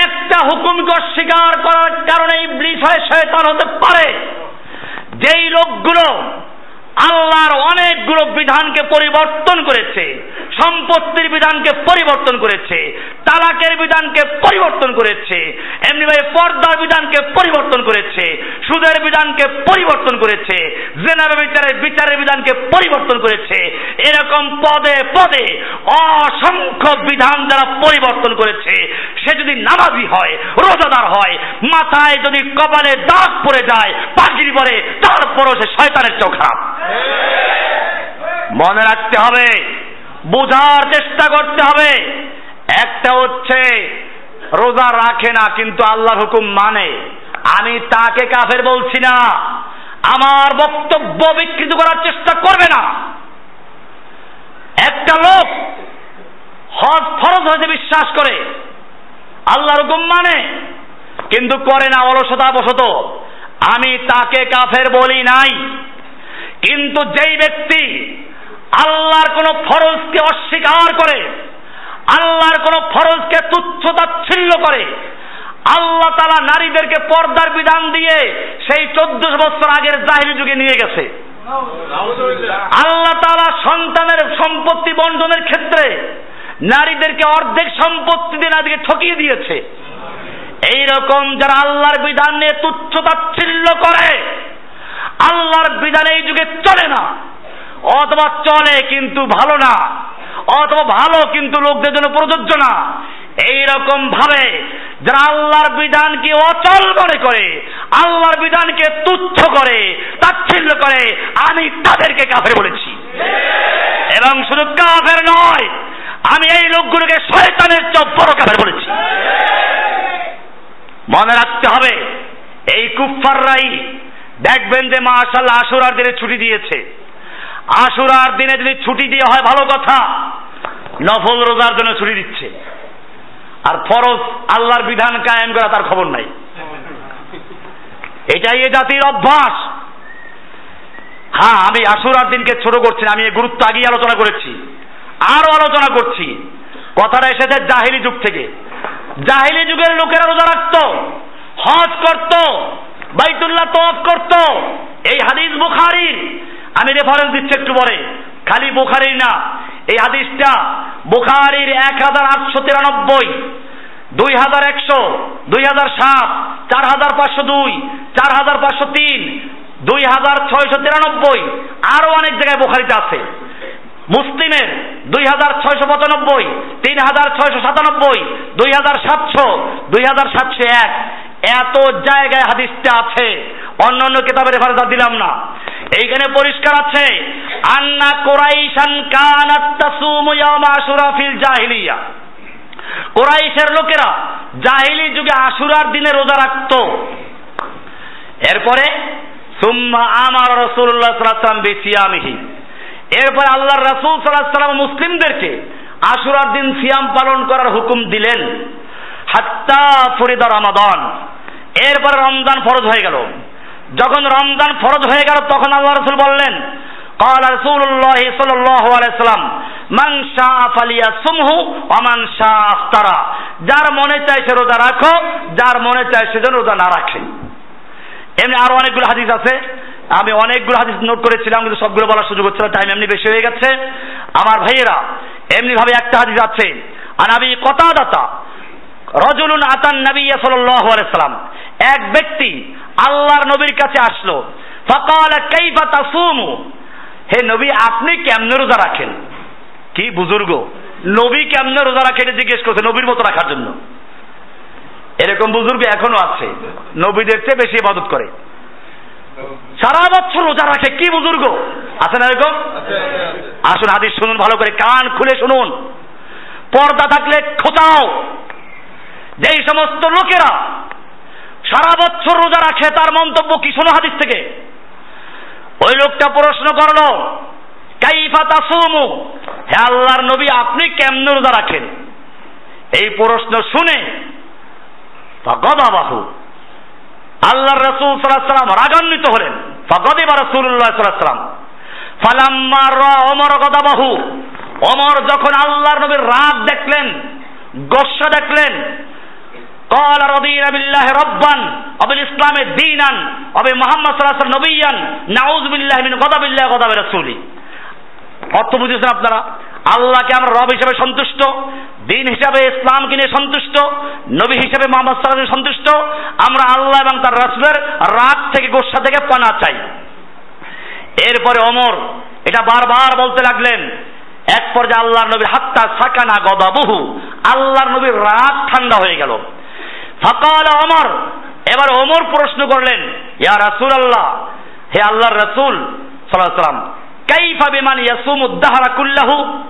একটা হুকুমকে অস্বীকার করার কারণে ইবলিস হয় শয়তান হতে পারে। যেই লোকগুলো আল্লাহর অনেকগুলো বিধানকে পরিবর্তন করেছে, সম্পত্তির বিধানকে পরিবর্তন করেছে, তালাকের বিধানকে পরিবর্তন করেছে এমনিভাবে পর্দার বিধানকে পরিবর্তন করেছে, সুদের বিধানকে পরিবর্তন করেছে জেনার বিচারের বিচারের বিধানকে পরিবর্তন করেছে, এরকম পদে পদে অসংখ্য বিধান যারা পরিবর্তন করেছে, সে যদি নামাজি হয়, রোজাদার হয়, মাথায় যদি কপালে দাগ পড়ে যায় পাগড়ি পরে তারপরও সে শয়তানের চোখ খারাপ। মনে রাখতে হবে, বোঝার চেষ্টা করতে হবে। একটা হচ্ছে, রোজা রাখে না, কিন্তু আল্লাহর হুকুম মানে। আমি তাকে কাফের বলছি না। আমার বক্তব্য বিকৃত করার চেষ্টা করবে না। একটা লোক হজ ফরজ হয়েছে বিশ্বাস করে। আল্লাহর হুকুম মানে কিন্তু করে না অলসতা বসত আমি তাকে কাফের বলি নাই। কিন্তু যেই ব্যক্তি আল্লাহর কোন ফরজকে অস্বীকার করে, আল্লাহর কোন ফরজকে তুচ্ছ তাচ্ছিল্য করে, আল্লাহ তালা নারীদেরকে পর্দার বিধান দিয়ে সেই চোদ্দশো বছর আগের জাহির যুগে নিয়ে গেছে। আল্লাহ তালা সন্তানের সম্পত্তি বন্টনের ক্ষেত্রে নারীদেরকে অর্ধেক সম্পত্তি দিয়ে নারীকে ঠকিয়ে দিয়েছে। এই রকম যারা আল্লাহর বিধান নিয়ে তুচ্ছ তাচ্ছিল্য করে আল্লাহর বিধান এই যুগে চলে না। অথবা চলে কিন্তু ভালো না। অথবা ভালো কিন্তু লোকদের জন্য প্রযোজ্য না। এইরকম ভাবে যারা আল্লাহর বিধানকে অচল মনে করে, আল্লাহর বিধানকে তুচ্ছ করে, তাচ্ছিল্য করে, আমি তাদেরকে কাফের বলেছি। এবং শুধু কাফের নয়, আমি এই লোকগুলোকে শয়তানের চোখ বড় কাফের বলেছি। মনে রাখতে হবে, এই কুফাররাই দেখবেন যে মাশাল্লাহ আশুরার দিনে ছুটি দিয়েছে। আশুরার দিনে যদি ছুটি দিয়ে হয়, ভালো কথা। নফল রোজার জন্য ছুটি দিচ্ছে। আর ফরজ আল্লাহর বিধান কায়েম করা তার খবর নাই। এটাই এ জাতির অভ্যাস। হ্যাঁ আমি আশুরার দিনকে ছোট করছি আমি এর গুরুত্ব আগেই আলোচনা করেছি। আরও আলোচনা করছি। কথাটা এসেছে জাহিলি যুগ থেকে। জাহিলি যুগের লোকেরা রোজা রাখত, হজ করত বাইতুল্লাহ তফ করত। এই হাদিস বুখারির। আমি রেফারেন্স দিচ্ছি একটু পরে। খালি বুখারির না। এই হাদিসটা বুখারির এক হাজার আটশো তিরানব্বই দুই হাজার একশো দুই হাজার সাত চার হাজার পাঁচশো দুই চার হাজার পাঁচশো তিন দুই হাজার ছয়শো তিরানব্বই। আরও অনেক জায়গায় বুখারিতে আছে। মুসলিমের দুই হাজার ছয়শো পঁচানব্বই তিন হাজার ছয়শো সাতানব্বই দুই হাজার সাতশো দুই হাজার সাতশো এক। এত জায়গায় হাদিসটা আছে। অন্য অন্য কেতাবের রেফারেন্স দিলাম না। এইখানে পরিষ্কার আছে, আন্না কোরাইশান কানাত তাসুমু ইয়াওমা আশুরা ফিল জাহিলিয়া। কোরাইশের লোকেরা জাহিলি যুগে আশুরার দিনে রোজা রাখত। এরপরে, সুম্মা আমার আলাইহি ওয়াসাল্লাম বিসিয়ামিহি। এরপর আল্লাহর রাসূল সাল্লাল্লাহু আলাইহি ওয়াসাল্লাম মুসলিমদেরকে আশুরার দিন সিয়াম পালন করার হুকুম দিলেন। হাত্তা ফরিদা রমাদান। এরপরে রমজান ফরজ হয়ে গেল যখন রমজান ফরজ হয়ে গেল তখন আল্লাহ রসুল বললেন قال رسول الله صلى الله عليه وسلم من شاء فليصمه ومن شاء افطر যার মনে চায় সে রোজা রাখো যার মনে চায় সে যেন রোজা না রাখে এমনি আরো অনেকগুলো হাদিস আছে আমি অনেকগুলো হাদিস নোট করেছিলাম কিন্তু সবগুলো বলার সুযোগ হচ্ছে না টাইম এমনি বেশি হয়ে গেছে আমার ভাইয়েরা এমনি ভাবে একটা হাদিস আছে আর আমি কতাদাতা রজুলুন আতান নবী সাল্লাল্লাহু আলাইহি সাল্লাম এক ব্যক্তি আল্লাহর নবীর কাছে আসলো। হে নবী, আপনি কেমনে রোজা রাখেন? কি বুজুর্গ। নবী কেমনে রোজা রাখে এটা জিজ্ঞেস করছে নবীর মতো রাখার জন্য। এরকম বুজুর্গ এখনও আছে। নবীদের চেয়ে বেশি ইবাদত করে। সারা বছর রোজা রাখে কি বুজুর্গ? আছে না এরকম? আসুন হাদিস শুনুন, ভালো করে কান খুলে শুনুন। পর্দা থাকলে খোঁচাও। যেই সমস্ত লোকেরা সারা বছর রোজা রাখে, তার মন্তব্য কি? শোনো হাদিস থেকে। ওই লোকটা প্রশ্ন করল, কাইফা তাসুমু? হে আল্লাহর নবী, আপনি কেমনে রোজা রাখেন? এই প্রশ্ন শুনে গদাবাহু আল্লাহর রাসূল সাল্লাম রাগান্বিত হলেন। ফাগদিবা সাল্লাল্লাহু সাল্লাম ফালাম্মা রা ওমর গদাবাহু। ওমর যখন আল্লাহর নবীর রাগ দেখলেন, গোসা দেখলেন قال رضينا بالله ربا وبالاسلام دينا وبمحمد صلى الله عليه وسلم نبيا نعوذ بالله من غضب الله وغضب رسوله অর্থ বুঝেছেন আপনারা আল্লাহকে আমরা রব হিসেবে সন্তুষ্ট দিন হিসাবে ইসলামকে নিয়ে সন্তুষ্ট নবী হিসেবে মোহাম্মদ সাল্লাহ সন্তুষ্ট আমরা আল্লাহ এবং তার রাসুলের রাগ থেকে গোসা থেকে পানা চাই এরপরে অমর এটা বারবার বলতে লাগলেন এক পর্যায়ে আল্লাহর নবীর হাত্তা সাকানা গদাবহু আল্লাহর নবীর রাগ ঠান্ডা হয়ে গেল ফাকাল অমর এবার অমর প্রশ্ন করলেন, ইয়া রাসূল আল্লাহ হে আল্লাহর রাসূল সাল্লাম কাইফা বিমান ইয়াসুমু দাহরা কুল্লাহু?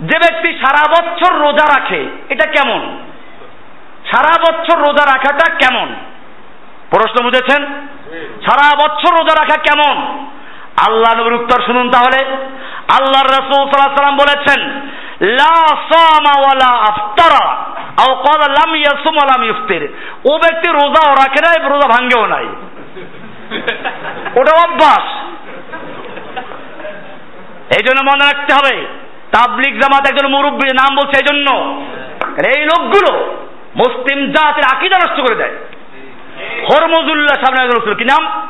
যে ব্যক্তি সারা বছর রোজা রাখে, এটা কেমন? সারা বছর রোজা রাখাটা কেমন? প্রশ্ন বুঝেছেন? সারা বছর রোজা রাখা কেমন? আল্লাহ নবীর উত্তর শুনুন তাহলে। আল্লাহর রাসূল সাল্লাল্লাহু আলাইহি বলেছেন, লা সামা ওয়ালা আফতারা। ইফতির। ও ব্যক্তি রোজাও রাখে নাই, রোজা ভাঙ্গেও নাই। ওটা অভ্যাস। এই জন্য মনে রাখতে হবে তাবলিক জামাত একজন মুরব্বী নাম বলছে এই জন্য এই লোকগুলো মুসলিম জাতির আকিদা নষ্ট করে দেয়। হরমজুল্লাহ সামনে একজন রসুল কি নাম?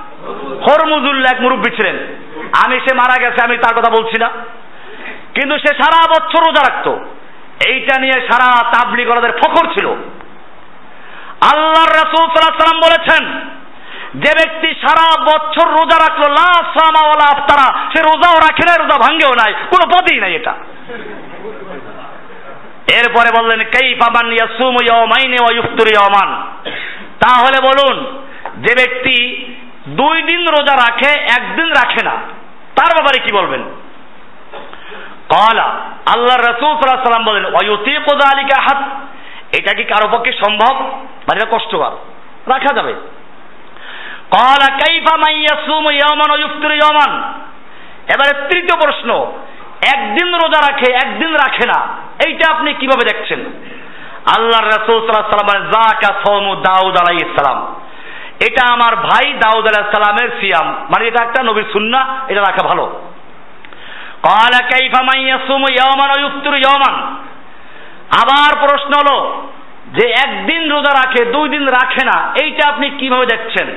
হরমজুল্লাহ এক মুরব্বী ছিলেন। আমি সে মারা গেছে, আমি তার কথা বলছি না। কিন্তু সে সারা বছর রোজা রাখতো। এইটা নিয়ে সারা তাবলিগ ওনাদের ফখর ছিল। আল্লাহর রাসূল সাল্লাল্লাহু সাল্লাম বলেছেন, যে ব্যক্তি সারা বছর রোজা রাখল, লা আফতারা, সে রোজাও রাখে না রোজা ভাঙ্গেও নাই, কোনো পদই নাই এটা। এরপরে বললেন, কাইফা মান ইয়াসুমু ইয়াওমাইনি ওয়া ইফতিরু ইয়াওমান। তাহলে বলুন, যে ব্যক্তি দুই দিন রোজা রাখে, একদিন রাখে না, তার ব্যাপারে কি বলবেন? কলা আল্লাহ রসুল সাল্লাহ সাল্লাম বলেন অয়ুতিকু যালিকা হাত এটা কি কারও পক্ষে সম্ভব? মানে কষ্টকর। রাখা যাবে। কলা কাইফা মান ইয়াসুমু ইয়াওমান ওয়া ইফতিরু ইয়াওমান। এবারে তৃতীয় প্রশ্ন, একদিন রোজা রাখে, একদিন রাখে না? এইটা আপনি কীভাবে দেখছেন? আল্লাহ রসুল সাল্লাম বলেন জাকা সৌমু দাউদ আলাইহিস সালাম। এটা আমার ভাই দাউদ আলাইহিস সালামের সিয়াম। মানে এটা একটা নবীর সুন্নাহ, এটা রাখা ভালো। قال كيف من يصوم يوما ويفطر يوما আবার প্রশ্ন হলো যে একদিন রোজা রাখে দুই দিন রাখে না এইটা আপনি কিভাবে দেখছেন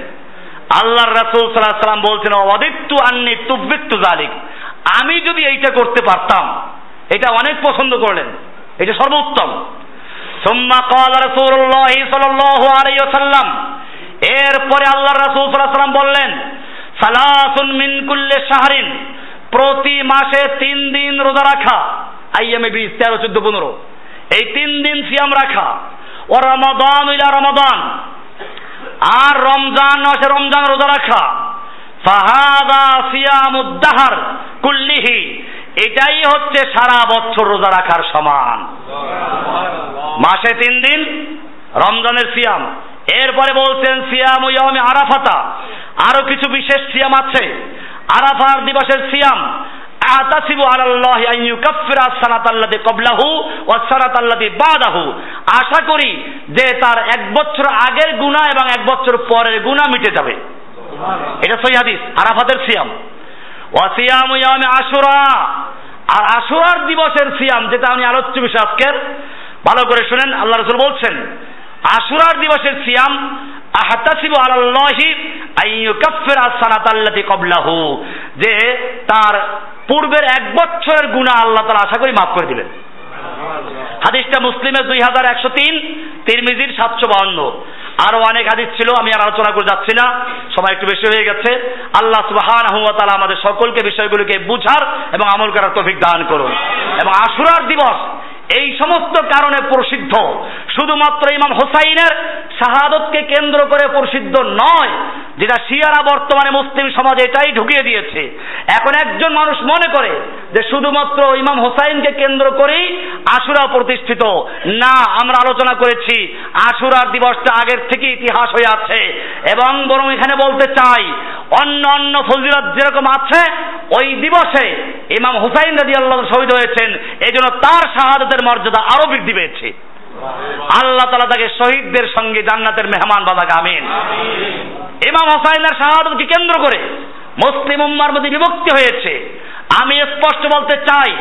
আল্লাহর রাসূল সাল্লাল্লাহু আলাইহি সাল্লাম বলছেন ওয়াদিত্তু আন্নি তুবিত্তু জালিক আমি যদি এইটা করতে পারতাম এটা অনেক পছন্দ করলেন এটা সর্বোত্তম সুম্মা قال رسول الله صلى الله عليه وسلم এরপরে আল্লাহর রাসূল সাল্লাল্লাহু আলাইহি সাল্লাম বললেন সালাসুন মিন কুল্লি শাহরিন প্রতি মাসে তিন দিন রোজা রাখা। আইএমএ বিশ তেরো, চোদ্দ, পনেরো। এই তিন দিন সিয়াম রাখা। ও রমাদান ইলা রমাদান। আর রমজান মাসে রমজান রোজা রাখা। ফাহাদা সিয়ামুদ্দাহার কুল্লিহি। এটাই হচ্ছে সারা বছর রোজা রাখার সমান। মাসে তিন দিন রমজানের সিয়াম। এরপরে বলছেন সিয়াম ইয়ামে আরাফাতা। আরও কিছু বিশেষ সিয়াম আছে। আরাফার দিবসের সিয়াম। আতাসিবু আলাল্লাহি আন ইউকাফফিরা সানাতাল্লাযী ক্বাবলাহু ওয়াস সানাতাল্লাযী বাদাহু। আশা করি যে তার এক বছর আগের গুনাহ এবং এক বছর পরের গুনাহ মিটে যাবে। এটা সহি হাদিস, আরাফাতের সিয়াম। ওয়া সিয়ামু ইয়ামে আশুরা। আর আশুরার দিবসের সিয়াম, যেটা আমি আলোচ্য বিষয় আজকের। ভালো করে শুনেন, আল্লাহ রাসূল বলছেন, আশুরার দিবসের সিয়াম আহতাসিবু আলাল্লাহি আইয়ুকাফফিরা সানাতাল্লাতি ক্বাবলাহু, যে তার পূর্বের এক বছরের গুনাহ আল্লাহ তাআলা আশা করি মাফ করে দিবেন হাদিসটা মুসলিমের দুই হাজার একশো তিন, তিরমিজির সাতশো বাউন্ন। আরও অনেক হাদিস ছিল, আমি আর আলোচনা করে যাচ্ছি না, সময় একটু বেশি হয়ে গেছে। আল্লাহ সুবহানাহু ওয়া তাআলা আমাদের সকলকে বিষয়গুলোকে বুঝার এবং আমল করার তৌফিক দান করুন। এবং আশুরার দিবস এই সমস্ত কারণে প্রসিদ্ধ। শুধুমাত্র ইমাম হোসাইনের শাহাদতকে কেন্দ্র করে প্রসিদ্ধ নয়, যেটা শিয়ারা বর্তমানে মুসলিম সমাজে এটাই ঢুকিয়ে দিয়েছে। এখন একজন মানুষ মনে করে যে শুধুমাত্র ইমাম হোসাইনকে কেন্দ্র করেই আশুরা প্রতিষ্ঠিত। না, আমরা আলোচনা করেছি, আশুরার দিবসটা আগের থেকে ইতিহাস হয়ে আছে। এবং বরং এখানে বলতে চাই, অন্য অন্য ফজিলত যেরকম আছে, ওই দিবসে ইমাম হুসাইন রাজি আল্লাহ শহীদ হয়েছেন। এই জন্য তার শাহাদতের মর্যাদা আরও বৃদ্ধি পেয়েছে। আল্লাহ তালা তাকে শহীদদের সঙ্গে জান্নাতের মেহমান বাদাকে আমিন। ইমাম হোসাইনের শাহাদতকে কেন্দ্র করে মুসলিম উম্মার মধ্যে বিভক্তি হয়েছে। আমি স্পষ্ট বলতে চাই,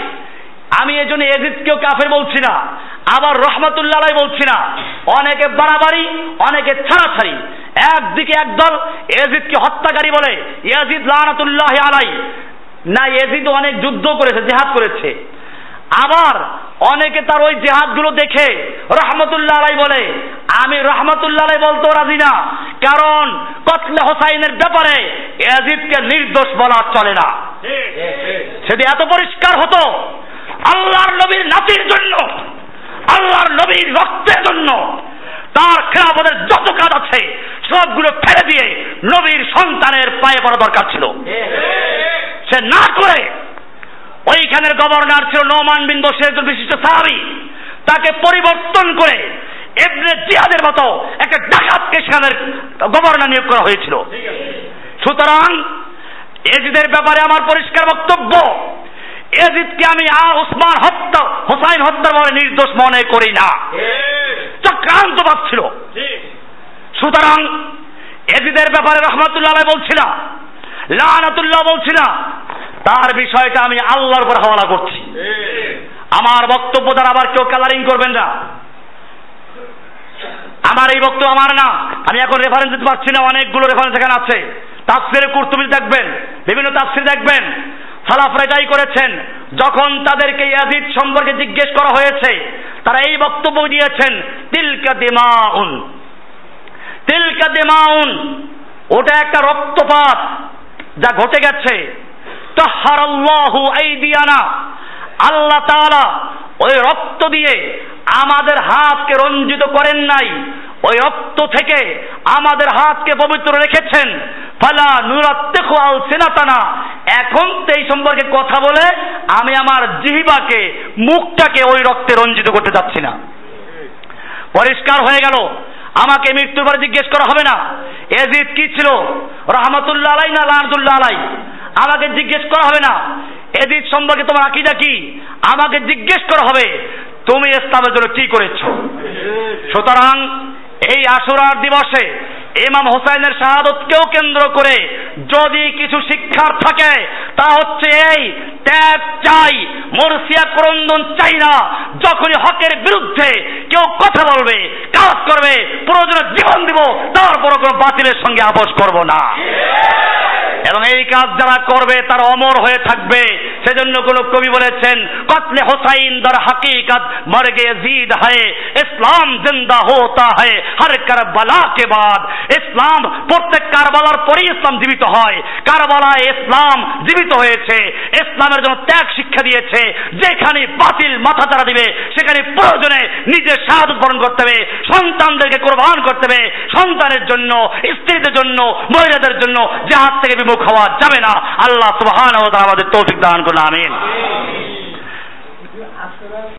আমি এই জন্য এজিদকেও কাফের বলছি না, আবার রহমতুল্লাহ বলছি না। অনেকে বাড়াবাড়ি, অনেকে ছাড়াছাড়ি। একদিকে একদল এজিদকে হত্যাকারী বলে, ইয়াজিদ লানাতুল্লাহ আলাই না, এজিদ অনেক যুদ্ধ করেছে, জেহাদ করেছে। আবার অনেকে তার ওই জেহাদগুলো দেখে রহমতুল্লাহ বলে, আমি রহমতুল্লাহ আলাই বলতেও রাজি না। কারণ কতলে হোসাইনের ব্যাপারে এজিদকে নির্দোষ বলা চলে না। সেটি এত পরিষ্কার হতো আল্লাহর নবীর নাতির জন্য, আল্লাহর নবীর রক্তের জন্য। তার খেলাফতের যত কাজ আছে, সবগুলো ফেলে দিয়ে নবীর সন্তানের পায়ে পড়া দরকার ছিল। সে না করে ওইখানের গভর্নর ছিল নোমান বিন বসির একজন বিশিষ্ট সাহাবি। তাকে পরিবর্তন করে এমনি জিহাদের মতো একটা ডাকাতকে সেখানের গভর্নর নিয়োগ করা হয়েছিল। সুতরাং এজিদের ব্যাপারে আমার পরিষ্কার বক্তব্য। এজিদকে আমি আ ওসমান হত্যা হোসাইন হত্যার বলে নির্দোষ মনে করি না। চক্রান্ত পাচ্ছিল সুতরাং এজিদের ব্যাপারে রহমতুল্লাহ বলছি না লানাতুল্লাহ বলছি না তার বিষয়টা আমি আল্লাহর উপর হাওয়ালা করছি। আমার বক্তব্য দ্বারা আবার কেউ কালারিং করবেন না। আমার এই বক্তব্য আমার না। আমি এখন রেফারেন্স দিতে পারছি না, অনেকগুলো রেফারেন্স এখানে আছে। তাফসিরে কুর্তুবি দেখবেন, বিভিন্ন তাফসির দেখবেন। সালাফরা এটাই করেছেন, যখন তাদেরকে ইয়াজিদ সম্পর্কে জিজ্ঞেস করা হয়েছে, তারা এই বক্তব্য দিয়েছেন, তিলকা দিমাউন। তিলকা দিমাউন, ওটা একটা রক্তপাত যা ঘটে গেছে। আল্লাহ তাআলা ওই রক্ত দিয়ে আমাদের হাতকে রঞ্জিত করেন নাই। ওই রক্ত থেকে আমাদের হাতকে পবিত্র রেখেছেন। ফালা নুরাত্তেখু আল সিনাতানা। এখন এই সম্পর্কে কথা বলে আমি আমার জিহিবাকে, মুখটাকে ওই রক্তে রঞ্জিত করতে যাচ্ছি না। পরিষ্কার হয়ে গেল। আমাকে মৃত্যুর পরে জিজ্ঞেস করা হবে না। এজিদ কি ছিল? রহমতুল্লাহ আলাই না লানতুল্লাহ আলাই? আমাকে জিজ্ঞেস করা হবে না। এদিক সম্পর্কে তোমার আকিদা কি? আমাকে জিজ্ঞেস করা হবে, তুমি ইসলামের জন্য কি করেছ? সুতরাং এই আশুরার দিবসে ইমাম হোসাইনের শাহাদতকেও কেন্দ্র করে যদি কিছু শিক্ষার থাকে, তা হচ্ছে এই, ত্যাগ চাই, মরসিয়া ক্রন্দন চাই না। যখনই হকের বিরুদ্ধে কেউ কথা বলবে, কাজ করবে, প্রয়োজনে জীবন দিব তারপর কোনো বাতিলের সঙ্গে আপোষ করব না। এবং এই কাজ যারা করবে, তার অমর হয়ে থাকবে। সেজন্য কোন কবি বলেছেন, কতলে হোসাইন দর হাকিকত মর গে জিদ হয়, ইসলাম জিন্দা হোতা হয়, হর কারবালা কে বাদ। ইসলাম প্রত্যেক কারবালার পরেই ইসলাম জীবিত হয়। কারবালায় ইসলাম জীবিত হয়েছে। ইসলামের জন্য ত্যাগ শিক্ষা দিয়েছে। যেখানে বাতিল মাথা তারা দিবে, সেখানে প্রয়োজনে নিজের সাহায্য বরণ করতে হবে, সন্তানদেরকে কোরবান করতে হবে। সন্তানের জন্য, স্ত্রীদের জন্য, মহিলাদের জন্য জাহাজ থেকে বিমুখ হওয়া যাবে না। আল্লাহ সুবহানাহু আমাদের তৌফিক দান করুন, আমিন।